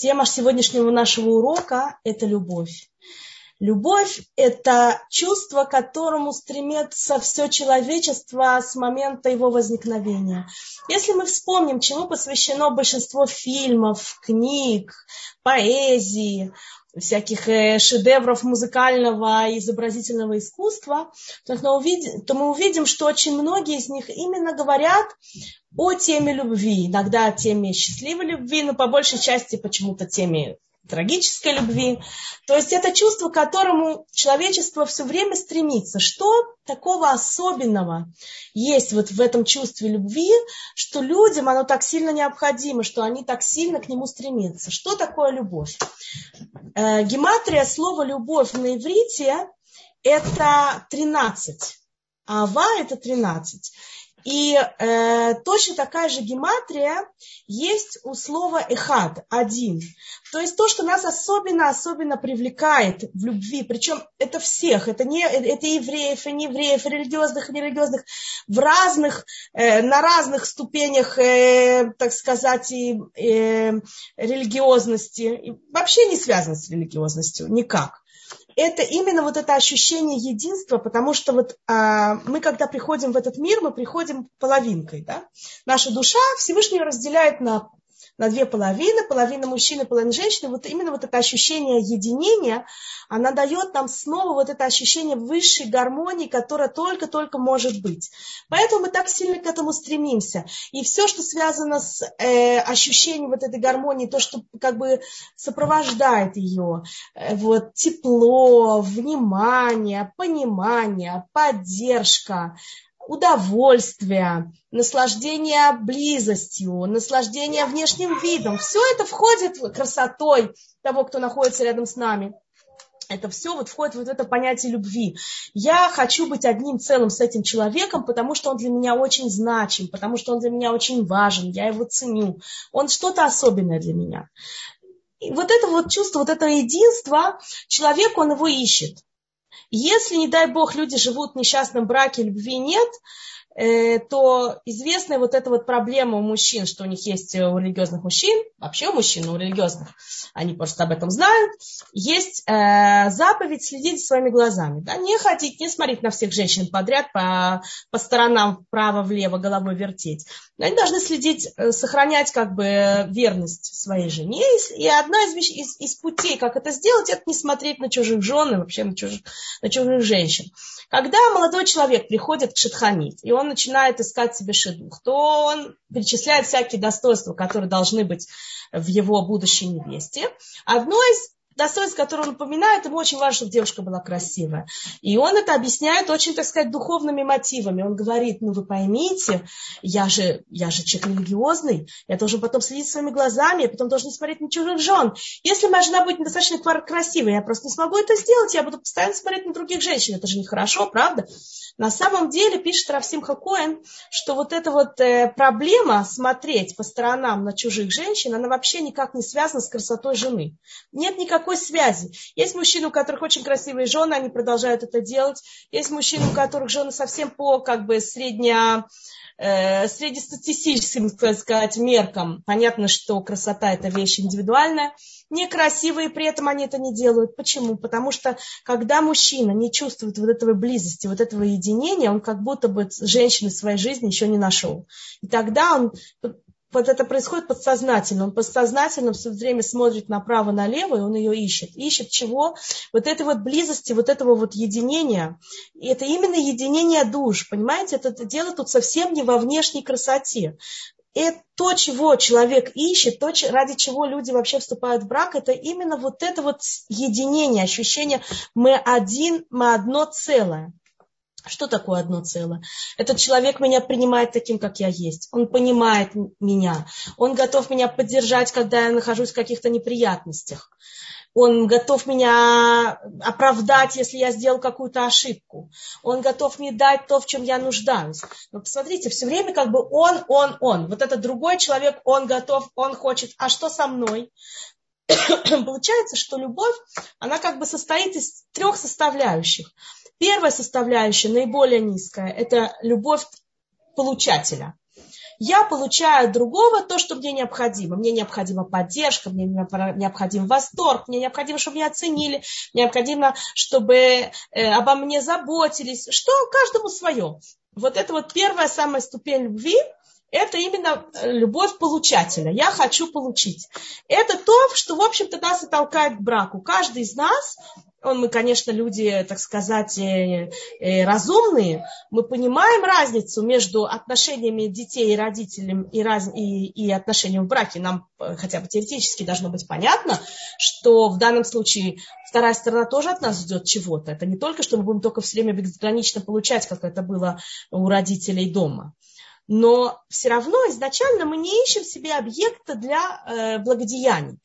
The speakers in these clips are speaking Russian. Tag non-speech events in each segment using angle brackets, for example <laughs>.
Тема сегодняшнего нашего урока – это любовь. Любовь – это чувство, к которому стремится все человечество с момента его возникновения. Если мы вспомним, чему посвящено большинство фильмов, книг, поэзии, всяких э, шедевров музыкального и изобразительного искусства, то мы, увидим, то мы увидим, что очень многие из них именно говорят о теме любви, иногда о теме счастливой любви, но по большей части почему-то теме трагической любви. То есть это чувство, к которому человечество все время стремится. Что такого особенного есть вот в этом чувстве любви, что людям оно так сильно необходимо, что они так сильно к нему стремятся? Что такое любовь? Э, гематрия слова «любовь» на иврите – это 13. А ава – это 13. И э, точно такая же гематрия есть у слова эхад, один. То есть то, что нас особенно-особенно привлекает в любви, причем это всех, это, не, это евреев, и не евреев, и религиозных, и нерелигиозных, в разных, э, на разных ступенях, э, так сказать, и, э, религиозности, и вообще не связано с религиозностью, никак это именно вот это ощущение единства, потому что вот а, мы, когда приходим в этот мир, мы приходим половинкой, да? Наша душа Всевышний разделяет на на две половины, половина мужчины, половина женщины, вот именно вот это ощущение единения, она дает нам снова вот это ощущение высшей гармонии, которая только-только может быть. Поэтому мы так сильно к этому стремимся. И все, что связано с э, ощущением вот этой гармонии, то, что как бы сопровождает ее, э, вот тепло, внимание, понимание, поддержка, удовольствие, наслаждение близостью, наслаждение внешним видом. Все это входит красотой того, кто находится рядом с нами. Это все вот входит вот в это понятие любви. Я хочу быть одним целым с этим человеком, потому что он для меня очень значим, потому что он для меня очень важен, я его ценю. Он что-то особенное для меня. И вот это вот чувство, вот это единство, человек, он его ищет. Если, не дай бог, люди живут в несчастном браке, любви нет, то известная вот эта вот проблема у мужчин, что у них есть у религиозных мужчин, вообще у мужчин, у религиозных, они просто об этом знают, есть э, заповедь следить своими глазами. Да? Не ходить, не смотреть на всех женщин подряд, по, по сторонам вправо-влево головой вертеть. Они должны следить, э, сохранять как бы верность своей жене. И одна из, из, из путей, как это сделать, это не смотреть на чужих жен и вообще на чужих, на чужих женщин. Когда молодой человек приходит к Шатханит, и он начинает искать себе шедух, то он перечисляет всякие достоинства, которые должны быть в его будущей невесте. Одно из достоинств, которые он упоминает, ему очень важно, чтобы девушка была красивая. И он это объясняет очень, так сказать, духовными мотивами. Он говорит, ну вы поймите, я же, я же человек религиозный, я должен потом следить своими глазами, я потом должен смотреть на чужих жен. Если моя жена будет недостаточно красивой, я просто не смогу это сделать, я буду постоянно смотреть на других женщин. Это же нехорошо, правда? На самом деле, пишет Равсим Хакоин, что вот эта вот э, проблема смотреть по сторонам на чужих женщин, она вообще никак не связана с красотой жены. Нет никакой связи. Есть мужчины, у которых очень красивые жены, они продолжают это делать. Есть мужчины, у которых жены совсем по как бы средне э, среднестатистическим, так сказать, меркам. Понятно, что красота – это вещь индивидуальная некрасивые, при этом они это не делают. Почему? Потому что когда мужчина не чувствует вот этого близости, вот этого единения, он как будто бы женщины своей жизни еще не нашел. И тогда он вот это происходит подсознательно. Он подсознательно все время смотрит направо-налево, и он ее ищет. Ищет чего? Вот этой вот близости, вот этого вот единения. И это именно единение душ, понимаете? Это дело тут совсем не во внешней красоте. И то, чего человек ищет, то, ради чего люди вообще вступают в брак, это именно вот это вот единение, ощущение мы один, мы одно целое. Что такое одно целое? Этот человек меня принимает таким, как я есть. Он понимает меня. Он готов меня поддержать, когда я нахожусь в каких-то неприятностях он готов меня оправдать, если я сделал какую-то ошибку. Он готов мне дать то, в чем я нуждаюсь. Но посмотрите, все время как бы он, он, он. Вот этот другой человек, он готов, он хочет. А что со мной? <coughs> Получается, что любовь, она как бы состоит из трех составляющих. Первая составляющая, наиболее низкая, это любовь получателя. я получаю от другого то, что мне необходимо. Мне необходима поддержка, мне необходим восторг, мне необходимо, чтобы меня оценили, мне необходимо, чтобы э, обо мне заботились. Что каждому свое. Вот это вот первая самая ступень любви, это именно э, любовь получателя. Я хочу получить. Это то, что, в общем-то, нас и толкает к браку. Каждый из нас он, мы, конечно, люди, так сказать, э, э, разумные, мы понимаем разницу между отношениями детей и родителей и, раз, и, и отношениями в браке. Нам хотя бы теоретически должно быть понятно, что в данном случае вторая сторона тоже от нас ждет чего-то. Это не только, что мы будем только все время безгранично получать, как это было у родителей дома но все равно изначально мы не ищем себе объекта для э, благодеяний.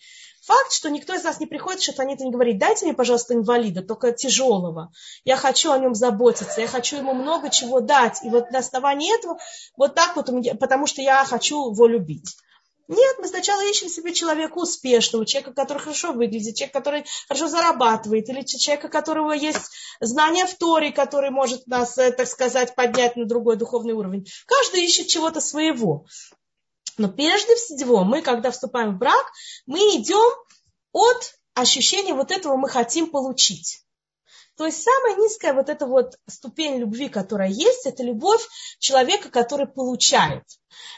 Факт, что никто из нас не приходит, что они это не говорит, дайте мне, пожалуйста, инвалида, только тяжелого. Я хочу о нем заботиться, я хочу ему много чего дать. И вот на основании этого, вот так вот, потому что я хочу его любить. Нет, мы сначала ищем себе человека успешного, человека, который хорошо выглядит, человека, который хорошо зарабатывает, или человека, у которого есть знания в Торе, который может нас, э, так сказать, поднять на другой духовный уровень. Каждый ищет чего-то своего. Но прежде всего, мы, когда вступаем в брак, мы идем от ощущения вот этого мы хотим получить. То есть самая низкая вот эта вот ступень любви, которая есть, это любовь человека, который получает.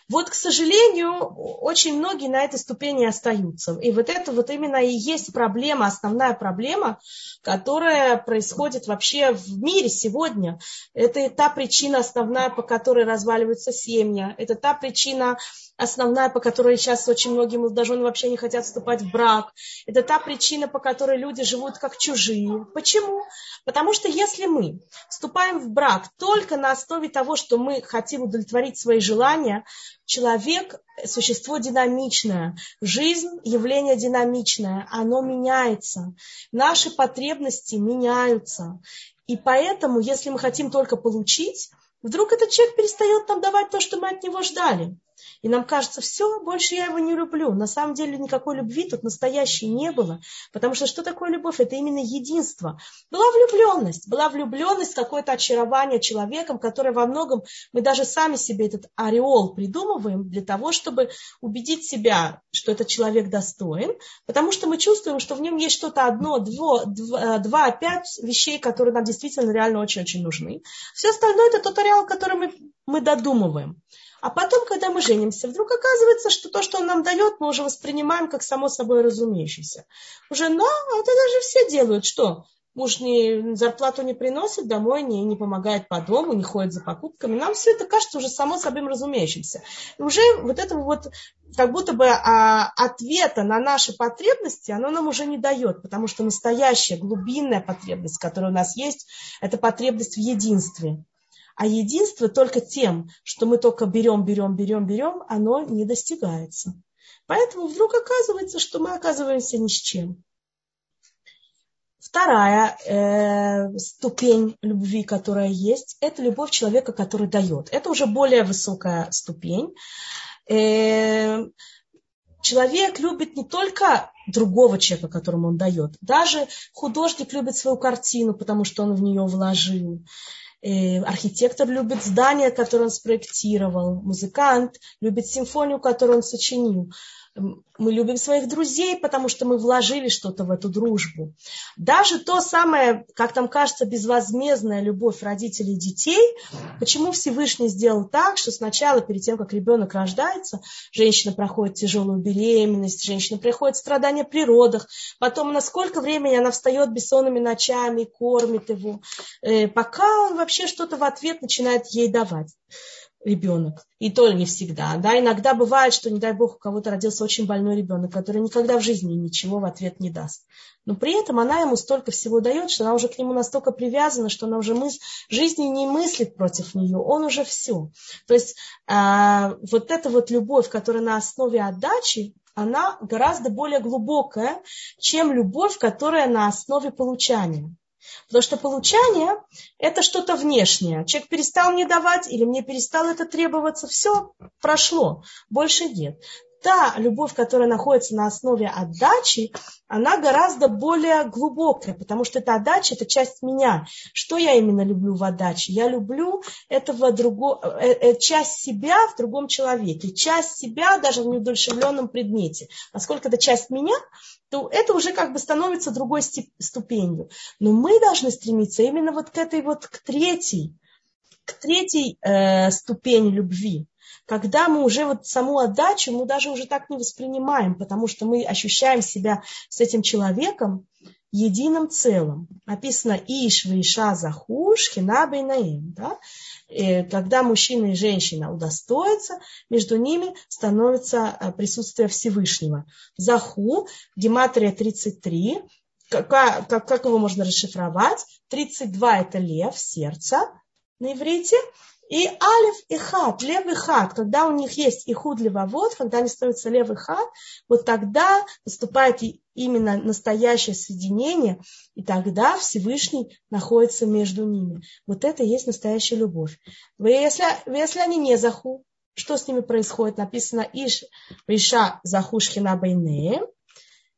Вот, к сожалению, очень многие на этой ступени остаются. И вот это вот именно и есть проблема, основная проблема, которая происходит вообще в мире сегодня. Это та причина основная, по которой разваливаются семьи. Это та причина, основная, по которой сейчас очень многие молодожены вообще не хотят вступать в брак. Это та причина, по которой люди живут как чужие. Почему? Потому что если мы вступаем в брак только на основе того, что мы хотим удовлетворить свои желания, человек – существо динамичное, жизнь – явление динамичное, оно меняется, наши потребности меняются. И поэтому, если мы хотим только получить, вдруг этот человек перестает нам давать то, что мы от него ждали. И нам кажется, все, больше я его не люблю. На самом деле никакой любви тут настоящей не было. Потому что что такое любовь? Это именно единство. Была влюбленность. Была влюбленность, какое-то очарование человеком, которое во многом мы даже сами себе этот ореол придумываем для того, чтобы убедить себя, что этот человек достоин. Потому что мы чувствуем, что в нем есть что-то одно, дво, два, два, пять вещей, которые нам действительно реально очень-очень нужны. Все остальное это тот ореал, который мы, мы додумываем. А потом, когда мы женимся, вдруг оказывается, что то, что он нам дает, мы уже воспринимаем как само собой разумеющееся. Уже, ну, это даже все делают. Что? Муж не, зарплату не приносит домой, не, не помогает по дому, не ходит за покупками. Нам все это кажется уже само собой разумеющимся. И уже вот этого вот как будто бы а, ответа на наши потребности оно нам уже не дает, потому что настоящая глубинная потребность, которая у нас есть, это потребность в единстве. А единство только тем, что мы только берем, берем, берем, берем, оно не достигается. Поэтому вдруг оказывается, что мы оказываемся ни с чем. Вторая э, ступень любви, которая есть, это любовь человека, который дает. Это уже более высокая ступень. Э, человек любит не только другого человека, которому он дает. Даже художник любит свою картину, потому что он в нее вложил. Э, архитектор любит здание, которое он спроектировал, музыкант любит симфонию, которую он сочинил. Мы любим своих друзей, потому что мы вложили что-то в эту дружбу. Даже то самое, как нам кажется, безвозмездная любовь родителей и детей, почему Всевышний сделал так, что сначала, перед тем, как ребенок рождается, женщина проходит тяжелую беременность, женщина приходит страдания при родах, потом на сколько времени она встает бессонными ночами, кормит его, э, пока он вообще что-то в ответ начинает ей давать ребенок. И то не всегда. Да? Иногда бывает, что, не дай бог, у кого-то родился очень больной ребенок, который никогда в жизни ничего в ответ не даст. Но при этом она ему столько всего дает, что она уже к нему настолько привязана, что она уже мыс... жизни не мыслит против нее. Он уже все. То есть э, вот эта вот любовь, которая на основе отдачи, она гораздо более глубокая, чем любовь, которая на основе получания. Потому что получание – это что-то внешнее. Человек перестал мне давать или мне перестал это требоваться. Все прошло, больше нет. Та любовь, которая находится на основе отдачи, она гораздо более глубокая, потому что эта отдача – это часть меня. Что я именно люблю в отдаче? Я люблю этого друго... э, э, часть себя в другом человеке, часть себя даже в неудушевленном предмете. Поскольку это часть меня, то это уже как бы становится другой ступенью. Но мы должны стремиться именно вот к этой вот, к третьей, к третьей э, ступени любви когда мы уже вот саму отдачу, мы даже уже так не воспринимаем, потому что мы ощущаем себя с этим человеком единым целым. Написано «Иш виша захуш хина бейнаим». Да? И когда мужчина и женщина удостоятся, между ними становится э, присутствие Всевышнего. Заху, гематрия 33, как, как, как его можно расшифровать? 32 – это лев, сердце на иврите, и алиф и хат, лев и хат, когда у них есть и худ левовод, когда они становятся лев и хат, вот тогда наступает именно настоящее соединение, и тогда Всевышний находится между ними. Вот это и есть настоящая любовь. Если, если они не заху, что с ними происходит? Написано Иш, Иша захушхина байне,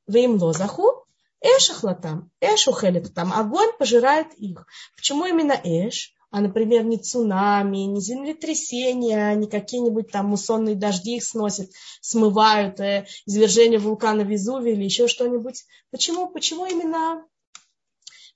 вы им лозаху, Эш ахлатам, Эш ухелит там, огонь пожирает их. Почему именно Эш? А, например, не цунами, не землетрясения, не какие-нибудь там муссонные дожди их сносят, смывают, э, извержение вулкана Везувия или еще что-нибудь. Почему, почему именно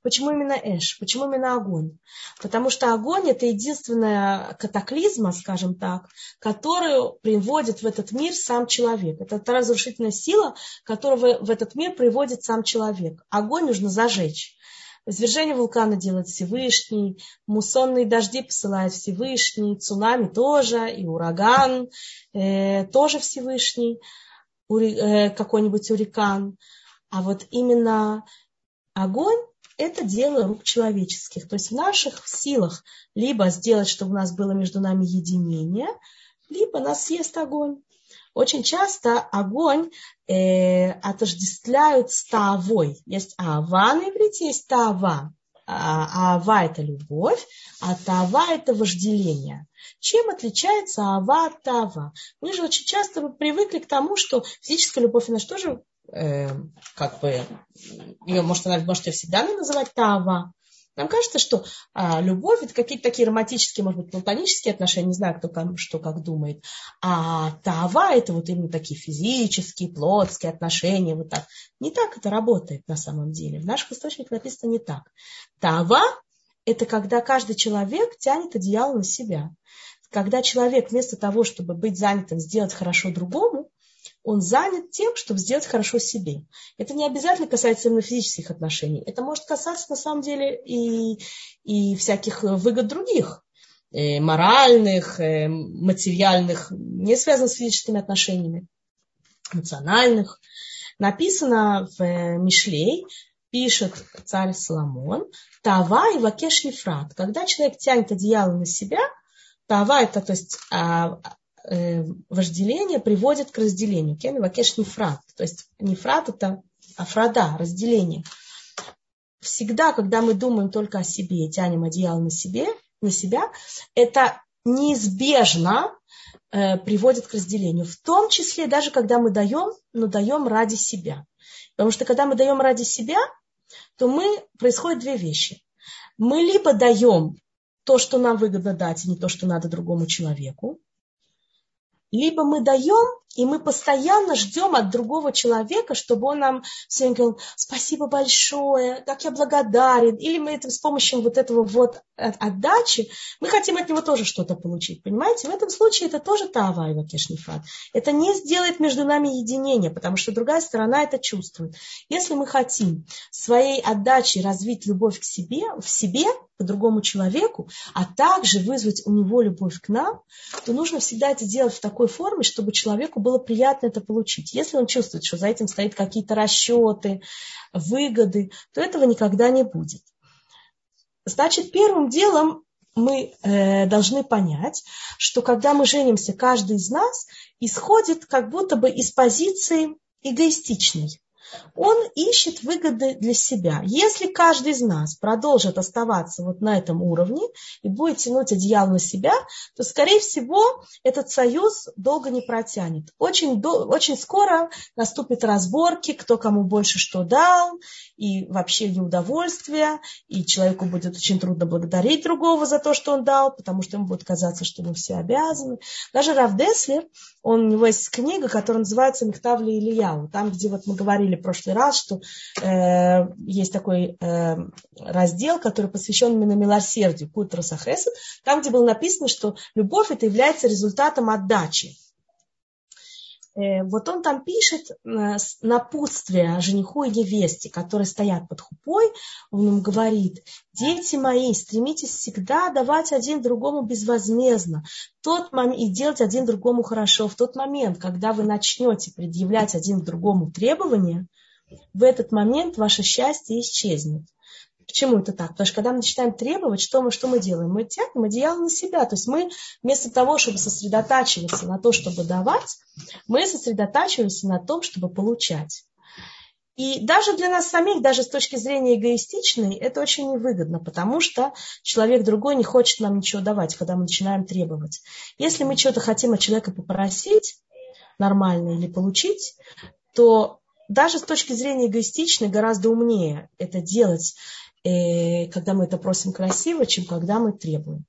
Почему именно Эш? Почему именно огонь? Потому что огонь это единственная катаклизма, скажем так, которую приводит в этот мир сам человек. Это та разрушительная сила, которую в этот мир приводит сам человек. Огонь нужно зажечь. Извержение вулкана делает Всевышний, муссонные дожди посылает Всевышний, цунами тоже, и ураган э, тоже Всевышний, ури, э, какой-нибудь урикан. А вот именно огонь – это дело рук человеческих. То есть в наших силах либо сделать, чтобы у нас было между нами единение, либо нас съест огонь. Очень часто огонь э, отождествляют с тавой. Есть ава на иврите, есть тава. А, ава – это любовь, а тава – это вожделение. Чем отличается ава от тава? Мы же очень часто привыкли к тому, что физическая любовь, она же тоже э, как бы, ее, может, она, может, ее всегда называть тава, нам кажется, что а, любовь это какие-то такие романтические, может быть, платонические отношения, не знаю, кто как, что как думает. А тава это вот именно такие физические, плотские отношения, вот так. Не так это работает на самом деле. В наших источниках написано не так. Тава это когда каждый человек тянет одеяло на себя. Когда человек вместо того, чтобы быть занятым, сделать хорошо другому, он занят тем, чтобы сделать хорошо себе. Это не обязательно касается именно физических отношений. Это может касаться на самом деле и, и всяких выгод других, э, моральных, э, материальных, не связанных с физическими отношениями, эмоциональных. Написано в э, Мишлей, пишет царь Соломон, Тава и Вакеш Ефрат. Когда человек тянет одеяло на себя, Тава это, то есть а, вожделение приводит к разделению. Кен вакеш нефрат. То есть нефрат это афрада, разделение. Всегда, когда мы думаем только о себе и тянем одеяло на, себе, на себя, это неизбежно э, приводит к разделению. В том числе даже когда мы даем, но даем ради себя. Потому что когда мы даем ради себя, то мы, происходят две вещи. Мы либо даем то, что нам выгодно дать, и не то, что надо другому человеку либо мы даем, и мы постоянно ждем от другого человека, чтобы он нам все время говорил, спасибо большое, как я благодарен. Или мы это, с помощью вот этого вот отдачи, мы хотим от него тоже что-то получить. Понимаете? В этом случае это тоже тава и вакешнифат. Это не сделает между нами единение, потому что другая сторона это чувствует. Если мы хотим своей отдачей развить любовь к себе, в себе, к другому человеку, а также вызвать у него любовь к нам, то нужно всегда это делать в такой форме, чтобы человеку было приятно это получить. Если он чувствует, что за этим стоят какие-то расчеты, выгоды, то этого никогда не будет. Значит, первым делом мы э, должны понять, что когда мы женимся, каждый из нас исходит как будто бы из позиции эгоистичной. Он ищет выгоды для себя. Если каждый из нас продолжит оставаться вот на этом уровне и будет тянуть одеяло на себя, то, скорее всего, этот союз долго не протянет. Очень, очень скоро наступят разборки, кто кому больше что дал, и вообще неудовольствие, и человеку будет очень трудно благодарить другого за то, что он дал, потому что ему будет казаться, что мы все обязаны. Даже Раф Деслер, он, у него есть книга, которая называется «Мехтавли Ильяу», там, где вот мы говорили прошлый раз, что э, есть такой э, раздел, который посвящен именно милосердию, Кутра Сахесет, там, где было написано, что любовь это является результатом отдачи. Э, вот он там пишет э, напутствие жениху и невесте, которые стоят под хупой, он им говорит, дети мои, стремитесь всегда давать один другому безвозмездно тот момент, и делать один другому хорошо. В тот момент, когда вы начнете предъявлять один другому требования, в этот момент ваше счастье исчезнет. Почему это так? Потому что когда мы начинаем требовать, что мы, что мы делаем? Мы тянем одеяло на себя. То есть мы вместо того, чтобы сосредотачиваться на то, чтобы давать, мы сосредотачиваемся на том, чтобы получать. И даже для нас самих, даже с точки зрения эгоистичной, это очень невыгодно, потому что человек другой не хочет нам ничего давать, когда мы начинаем требовать. Если мы что-то хотим от человека попросить, нормально или получить, то даже с точки зрения эгоистичной гораздо умнее это делать когда мы это просим красиво, чем когда мы требуем.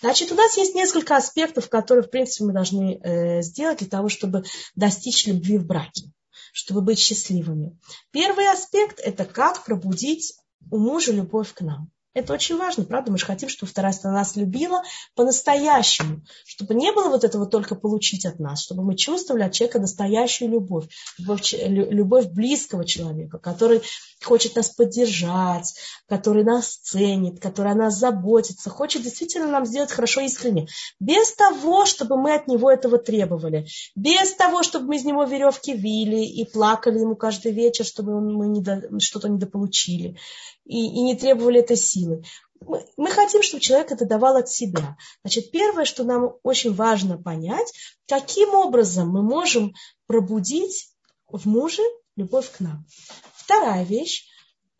Значит, у нас есть несколько аспектов, которые, в принципе, мы должны э, сделать для того, чтобы достичь любви в браке, чтобы быть счастливыми. Первый аспект – это как пробудить у мужа любовь к нам. Это очень важно, правда? Мы же хотим, чтобы вторая сторона нас любила по-настоящему, чтобы не было вот этого только получить от нас, чтобы мы чувствовали от человека настоящую любовь, любовь, любовь близкого человека, который хочет нас поддержать, который нас ценит, который о нас заботится, хочет действительно нам сделать хорошо искренне. Без того, чтобы мы от него этого требовали. Без того, чтобы мы из него веревки вили и плакали ему каждый вечер, чтобы мы не что-то недополучили. И, и не требовали этой силы. Мы, мы хотим, чтобы человек это давал от себя. Значит, первое, что нам очень важно понять, каким образом мы можем пробудить в муже любовь к нам. Вторая вещь,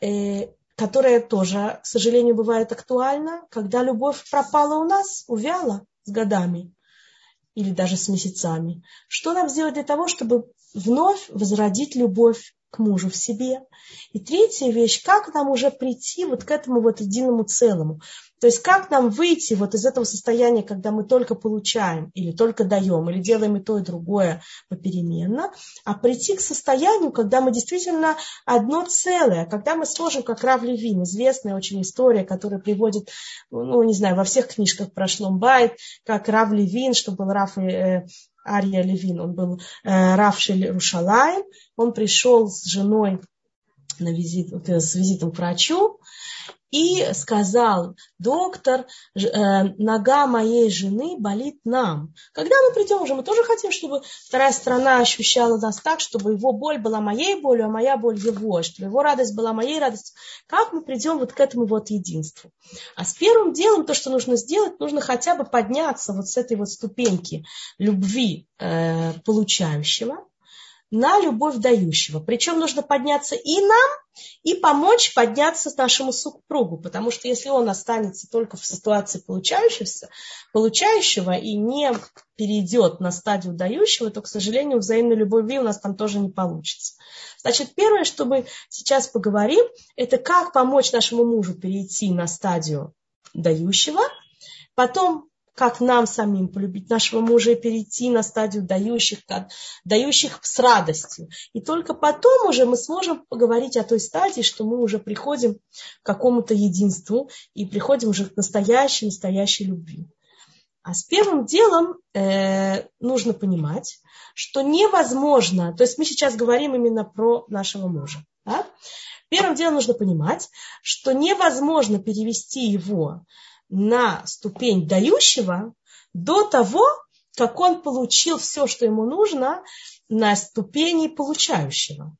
э, которая тоже, к сожалению, бывает актуальна, когда любовь пропала у нас, увяла с годами или даже с месяцами. Что нам сделать для того, чтобы вновь возродить любовь к мужу в себе. И третья вещь, как нам уже прийти вот к этому вот единому целому. То есть как нам выйти вот из этого состояния, когда мы только получаем или только даем, или делаем и то, и другое попеременно, а прийти к состоянию, когда мы действительно одно целое, когда мы сможем, как Рав Левин, известная очень история, которая приводит, ну, не знаю, во всех книжках про Шломбайт, как Рав Левин, что был Рав э, Ария Левин, он был э, Равшель Рушалаем, он пришел с женой на визит, с визитом к врачу и сказал, доктор, э, нога моей жены болит нам. Когда мы придем уже, мы тоже хотим, чтобы вторая сторона ощущала нас так, чтобы его боль была моей болью, а моя боль его, чтобы его радость была моей радостью. Как мы придем вот к этому вот единству? А с первым делом, то, что нужно сделать, нужно хотя бы подняться вот с этой вот ступеньки любви э, получающего, на любовь дающего. Причем нужно подняться и нам, и помочь подняться нашему супругу, потому что если он останется только в ситуации получающегося, получающего и не перейдет на стадию дающего, то, к сожалению, взаимной любви у нас там тоже не получится. Значит, первое, что мы сейчас поговорим, это как помочь нашему мужу перейти на стадию дающего, потом как нам самим полюбить нашего мужа и перейти на стадию дающих, дающих с радостью. И только потом уже мы сможем поговорить о той стадии, что мы уже приходим к какому-то единству и приходим уже к настоящей, настоящей любви. А с первым делом э, нужно понимать, что невозможно, то есть мы сейчас говорим именно про нашего мужа. Да? Первым делом нужно понимать, что невозможно перевести его на ступень дающего до того, как он получил все, что ему нужно, на ступени получающего.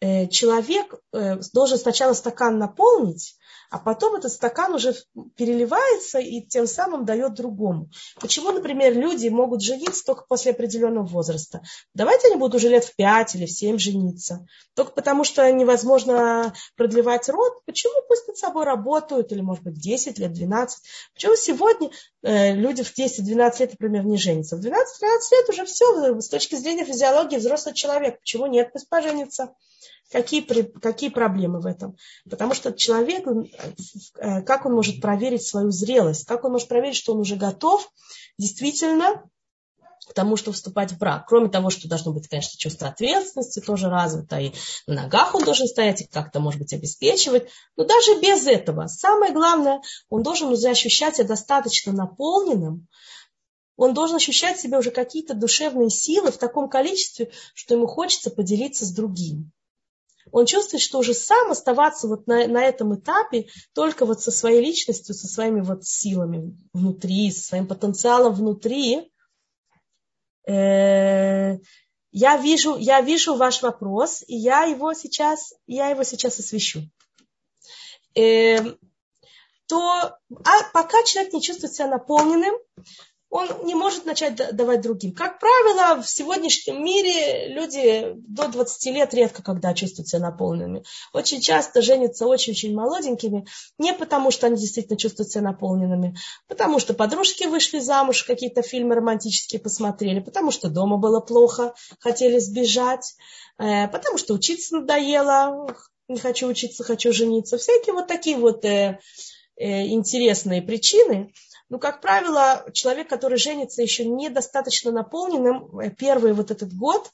Э, человек э, должен сначала стакан наполнить, а потом этот стакан уже переливается и тем самым дает другому. Почему, например, люди могут жениться только после определенного возраста? Давайте они будут уже лет в 5 или в 7 жениться. Только потому, что невозможно продлевать род. Почему пусть над собой работают, или, может быть, 10 лет, 12? Почему сегодня э, люди в 10-12 лет, например, не женятся? В 12-13 лет уже все, с точки зрения физиологии взрослый человек. Почему нет? Пусть поженится. Какие, какие проблемы в этом? Потому что человек, э, как он может проверить свою зрелость, как он может проверить, что он уже готов действительно к тому, чтобы вступать в брак. Кроме того, что должно быть, конечно, чувство ответственности тоже развито, и на ногах он должен стоять, и как-то, может быть, обеспечивать. Но даже без этого, самое главное, он должен уже ощущать себя достаточно наполненным, он должен ощущать в себе уже какие-то душевные силы в таком количестве, что ему хочется поделиться с другим он чувствует, что уже сам оставаться вот на, на этом этапе только вот со своей личностью, со своими вот силами внутри, со своим потенциалом внутри. Э, я вижу, я вижу ваш вопрос, и я его сейчас, я его сейчас освещу. Э, то а пока человек не чувствует себя наполненным, он не может начать давать другим. Как правило, в сегодняшнем мире люди до 20 лет редко когда чувствуют себя наполненными. Очень часто женятся очень-очень молоденькими, не потому что они действительно чувствуют себя наполненными, потому что подружки вышли замуж, какие-то фильмы романтические посмотрели, потому что дома было плохо, хотели сбежать, э, потому что учиться надоело, не хочу учиться, хочу жениться. Всякие вот такие вот э, э, интересные причины – ну, как правило, человек, который женится еще недостаточно наполненным, э, первый вот этот год,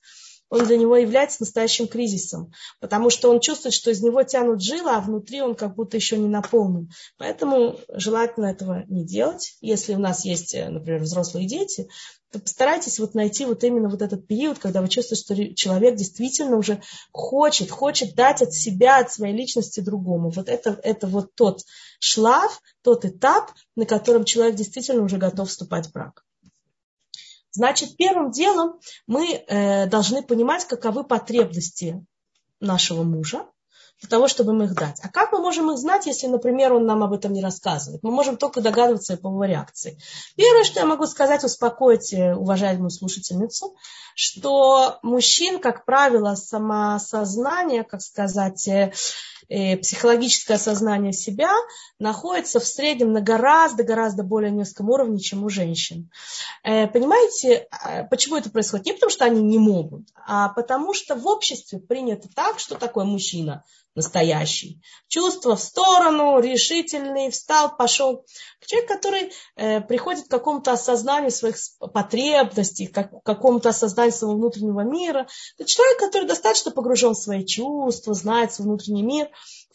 он для него является настоящим кризисом, потому что он чувствует, что из него тянут жилы, а внутри он как будто еще не наполнен. Поэтому желательно этого не делать. Если у нас есть, э, например, взрослые дети, то постарайтесь вот найти вот именно вот этот период, когда вы чувствуете, что человек действительно уже хочет, хочет дать от себя, от своей личности другому. Вот это, это вот тот шлаф, тот этап, на котором человек действительно уже готов вступать в брак. Значит, первым делом мы э, должны понимать, каковы потребности нашего мужа, для того, чтобы им их дать. А как мы можем их знать, если, например, он нам об этом не рассказывает? Мы можем только догадываться по его реакции. Первое, что я могу сказать, успокоить э, уважаемую слушательницу, что мужчин, как правило, самосознание, как сказать, э, э, психологическое осознание себя находится в среднем на гораздо-гораздо более низком уровне, чем у женщин. Понимаете, почему это происходит? Не потому, что они не могут, а потому что в обществе принято так, что такое мужчина настоящий. Чувство в сторону, решительный, встал, пошел. Человек, который э, приходит к какому-то осознанию своих потребностей, к какому-то осознанию своего внутреннего мира. Это человек, который достаточно погружен в свои чувства, знает свой внутренний мир.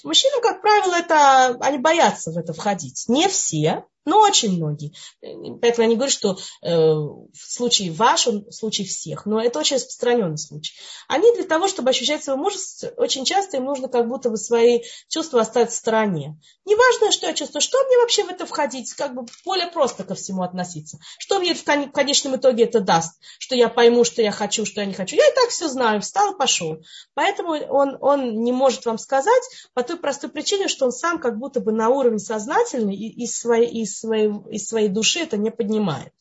Мужчины, как правило, это, они боятся в это входить. Не все, но очень многие. Поэтому я не говорю, что э, в случае ваш, в случае всех, но это очень распространенный случай. Они для того, чтобы ощущать свою мужество, очень часто им нужно как будто бы свои чувства оставить в стороне. Неважно, что я чувствую, что мне вообще в это входить, как бы более просто ко всему относиться. Что мне в конечном итоге это даст, что я пойму, что я хочу, что я не хочу. Я и так все знаю, встал пошел. Поэтому он, он не может вам сказать той простой причине, что он сам как будто бы на уровне сознательный из своей, из своей, из своей души это не поднимает.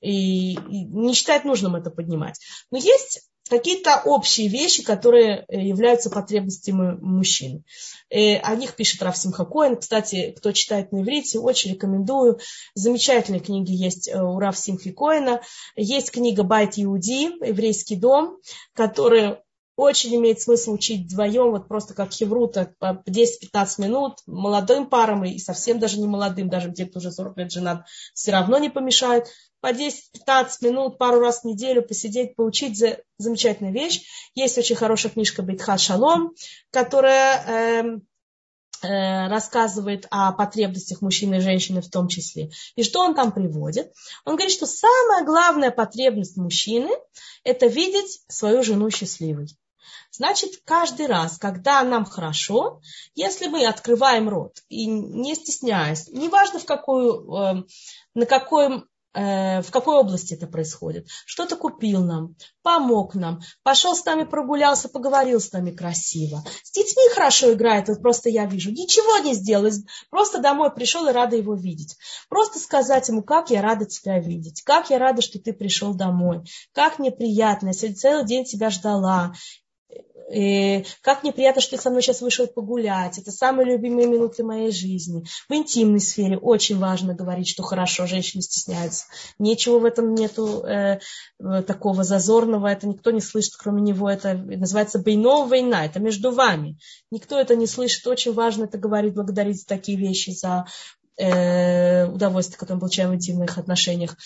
И, и не считает нужным это поднимать. Но есть какие-то общие вещи, которые э, являются потребностями мужчин. И э, о них пишет Раф Симха Коэн. Кстати, кто читает на иврите, очень рекомендую. Замечательные книги есть э, у Раф Симхи Коэна. Есть книга «Байт Иуди», «Еврейский дом», который очень имеет смысл учить вдвоем, вот просто как хеврута, по 10-15 минут, молодым парам и совсем даже не молодым, даже кто уже 40 лет женат, все равно не помешает. По 10-15 минут, пару раз в неделю посидеть, поучить, за, замечательная вещь. Есть очень хорошая книжка Битха Шалом, которая э, э, рассказывает о потребностях мужчины и женщины в том числе. И что он там приводит? Он говорит, что самая главная потребность мужчины – это видеть свою жену счастливой. Значит, каждый раз, когда нам хорошо, если мы открываем рот и не стесняясь, неважно в какую, эм, на каком Э, в какой области это происходит. Что-то купил нам, помог нам, пошел с нами прогулялся, поговорил с нами красиво. С детьми хорошо играет, вот просто я вижу. Ничего не сделал, просто домой пришел и рада его видеть. Просто сказать ему, как я рада тебя видеть, как я рада, что ты пришел домой, как мне приятно, я целый день тебя ждала, и как мне приятно, что ты со мной сейчас вышел погулять. Это самые любимые минуты моей жизни. В интимной сфере очень важно говорить, что хорошо, женщины стесняются. Ничего в этом нету э, такого зазорного, это никто не слышит, кроме него. Это называется бейнов война, это между вами. Никто это не слышит. Очень важно это говорить, благодарить за такие вещи, за э, удовольствие, которое мы получаем в интимных отношениях.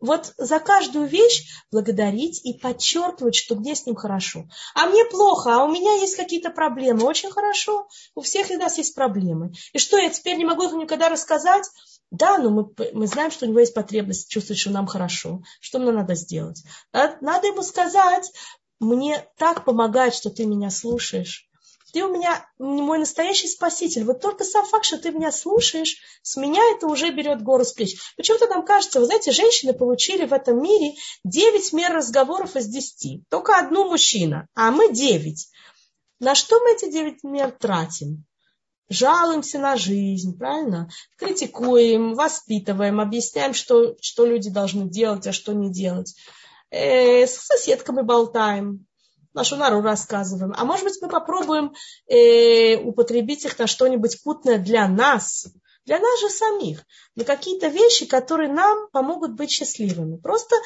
Вот за каждую вещь благодарить и подчеркивать, что мне с ним хорошо. А мне плохо, а у меня есть какие-то проблемы. Очень хорошо. У всех из нас есть проблемы. И что, я теперь не могу их никогда рассказать? Да, но мы, мы знаем, что у него есть потребность чувствовать, что нам хорошо. Что мне надо сделать? Надо ему сказать, мне так помогает, что ты меня слушаешь ты у меня мой настоящий спаситель. Вот только сам факт, что ты меня слушаешь, с меня это уже берет гору с плеч. Почему-то нам кажется, вы знаете, женщины получили в этом мире 9 мер разговоров из 10. Только одну мужчина, а мы 9. На что мы эти 9 мер тратим? жалуемся на жизнь, правильно? Критикуем, воспитываем, объясняем, что, что люди должны делать, а что не делать. Э, с соседками болтаем, нашу нору рассказываем. А может быть, мы попробуем э, употребить их на что-нибудь путное для нас, для нас же самих, на какие-то вещи, которые нам помогут быть счастливыми. Просто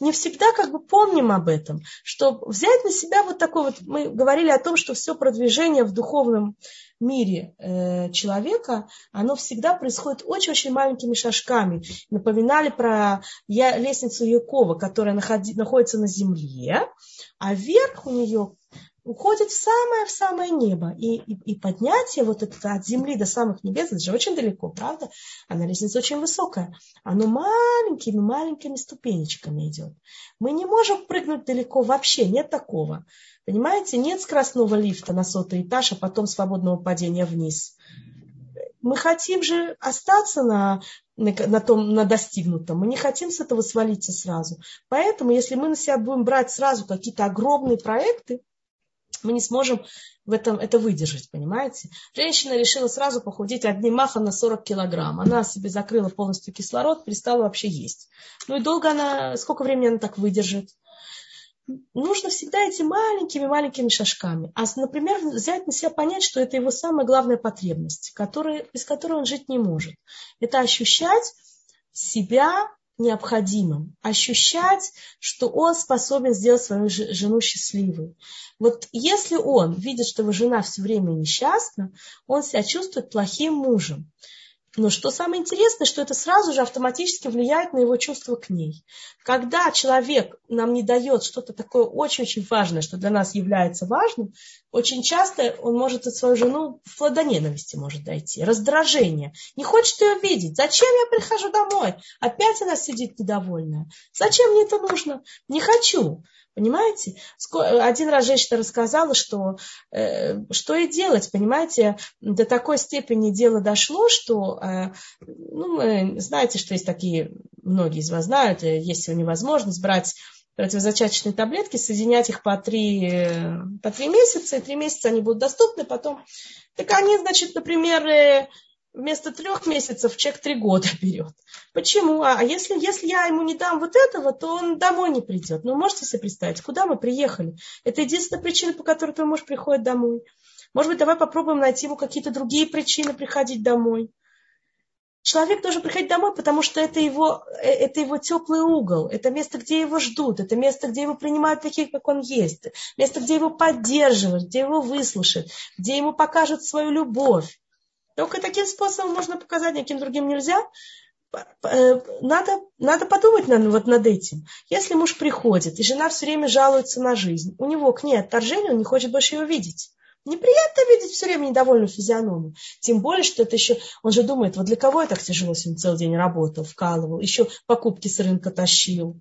не всегда как бы помним об этом, что взять на себя вот такой вот, мы говорили о том, что все продвижение в духовном мире э, человека, оно всегда происходит очень-очень маленькими шажками. Напоминали про я, лестницу Якова, которая находи, находится на земле, а вверх у нее уходит в самое, в самое небо. И, и, и поднятие вот это от земли до самых небес, это же очень далеко, правда? А на лестница очень высокая. Оно маленькими-маленькими ступенечками идет. Мы не можем прыгнуть далеко вообще, нет такого. Понимаете, нет скоростного лифта на сотый этаж, а потом свободного падения вниз. Мы хотим же остаться на, на, на, том, на достигнутом. Мы не хотим с этого свалиться сразу. Поэтому, если мы на себя будем брать сразу какие-то огромные проекты, мы не сможем в этом это выдержать, понимаете? Женщина решила сразу похудеть одним махом на 40 килограмм. Она себе закрыла полностью кислород, перестала вообще есть. Ну и долго она, сколько времени она так выдержит? нужно всегда идти маленькими-маленькими шажками. А, например, взять на себя понять, что это его самая главная потребность, которая, без которой он жить не может. Это ощущать себя необходимым, ощущать, что он способен сделать свою жену счастливой. Вот если он видит, что его жена все время несчастна, он себя чувствует плохим мужем. Но что самое интересное, что это сразу же автоматически влияет на его чувство к ней. Когда человек нам не дает что-то такое очень-очень важное, что для нас является важным, очень часто он может от свою жену в до ненависти может дойти, раздражение. Не хочет ее видеть. Зачем я прихожу домой? Опять она сидит недовольная. Зачем мне это нужно? Не хочу. Понимаете? Один раз женщина рассказала, что э, что и делать, понимаете, до такой степени дело дошло, что, э, ну, знаете, что есть такие, многие из вас знают, э, есть сегодня возможность брать противозачаточные таблетки, соединять их по три, по три месяца, и три месяца они будут доступны, потом, так они, значит, например, э, вместо трех месяцев человек три года <laughs> берет. Почему? А если, если я ему не дам вот этого, то он домой не придет. Ну, можете себе представить, куда мы приехали? Это единственная причина, по которой твой муж приходит домой. Может быть, давай попробуем найти ему какие-то другие причины приходить домой. Человек должен приходить домой, потому что это его, э, это его теплый угол, это место, где его ждут, это место, где его принимают таких, как он есть, место, где его поддерживают, где его выслушают, где ему покажут свою любовь. Только таким способом можно показать, никаким другим нельзя. Э, надо, надо подумать над, вот над этим. Если муж приходит, и жена все время жалуется на жизнь, у него к ней отторжение, он не хочет больше ее видеть. Неприятно видеть все время недовольную физиономию. Тем более, что это еще... Он же думает, вот для кого я так тяжело сегодня целый день работал, вкалывал, еще покупки с рынка тащил.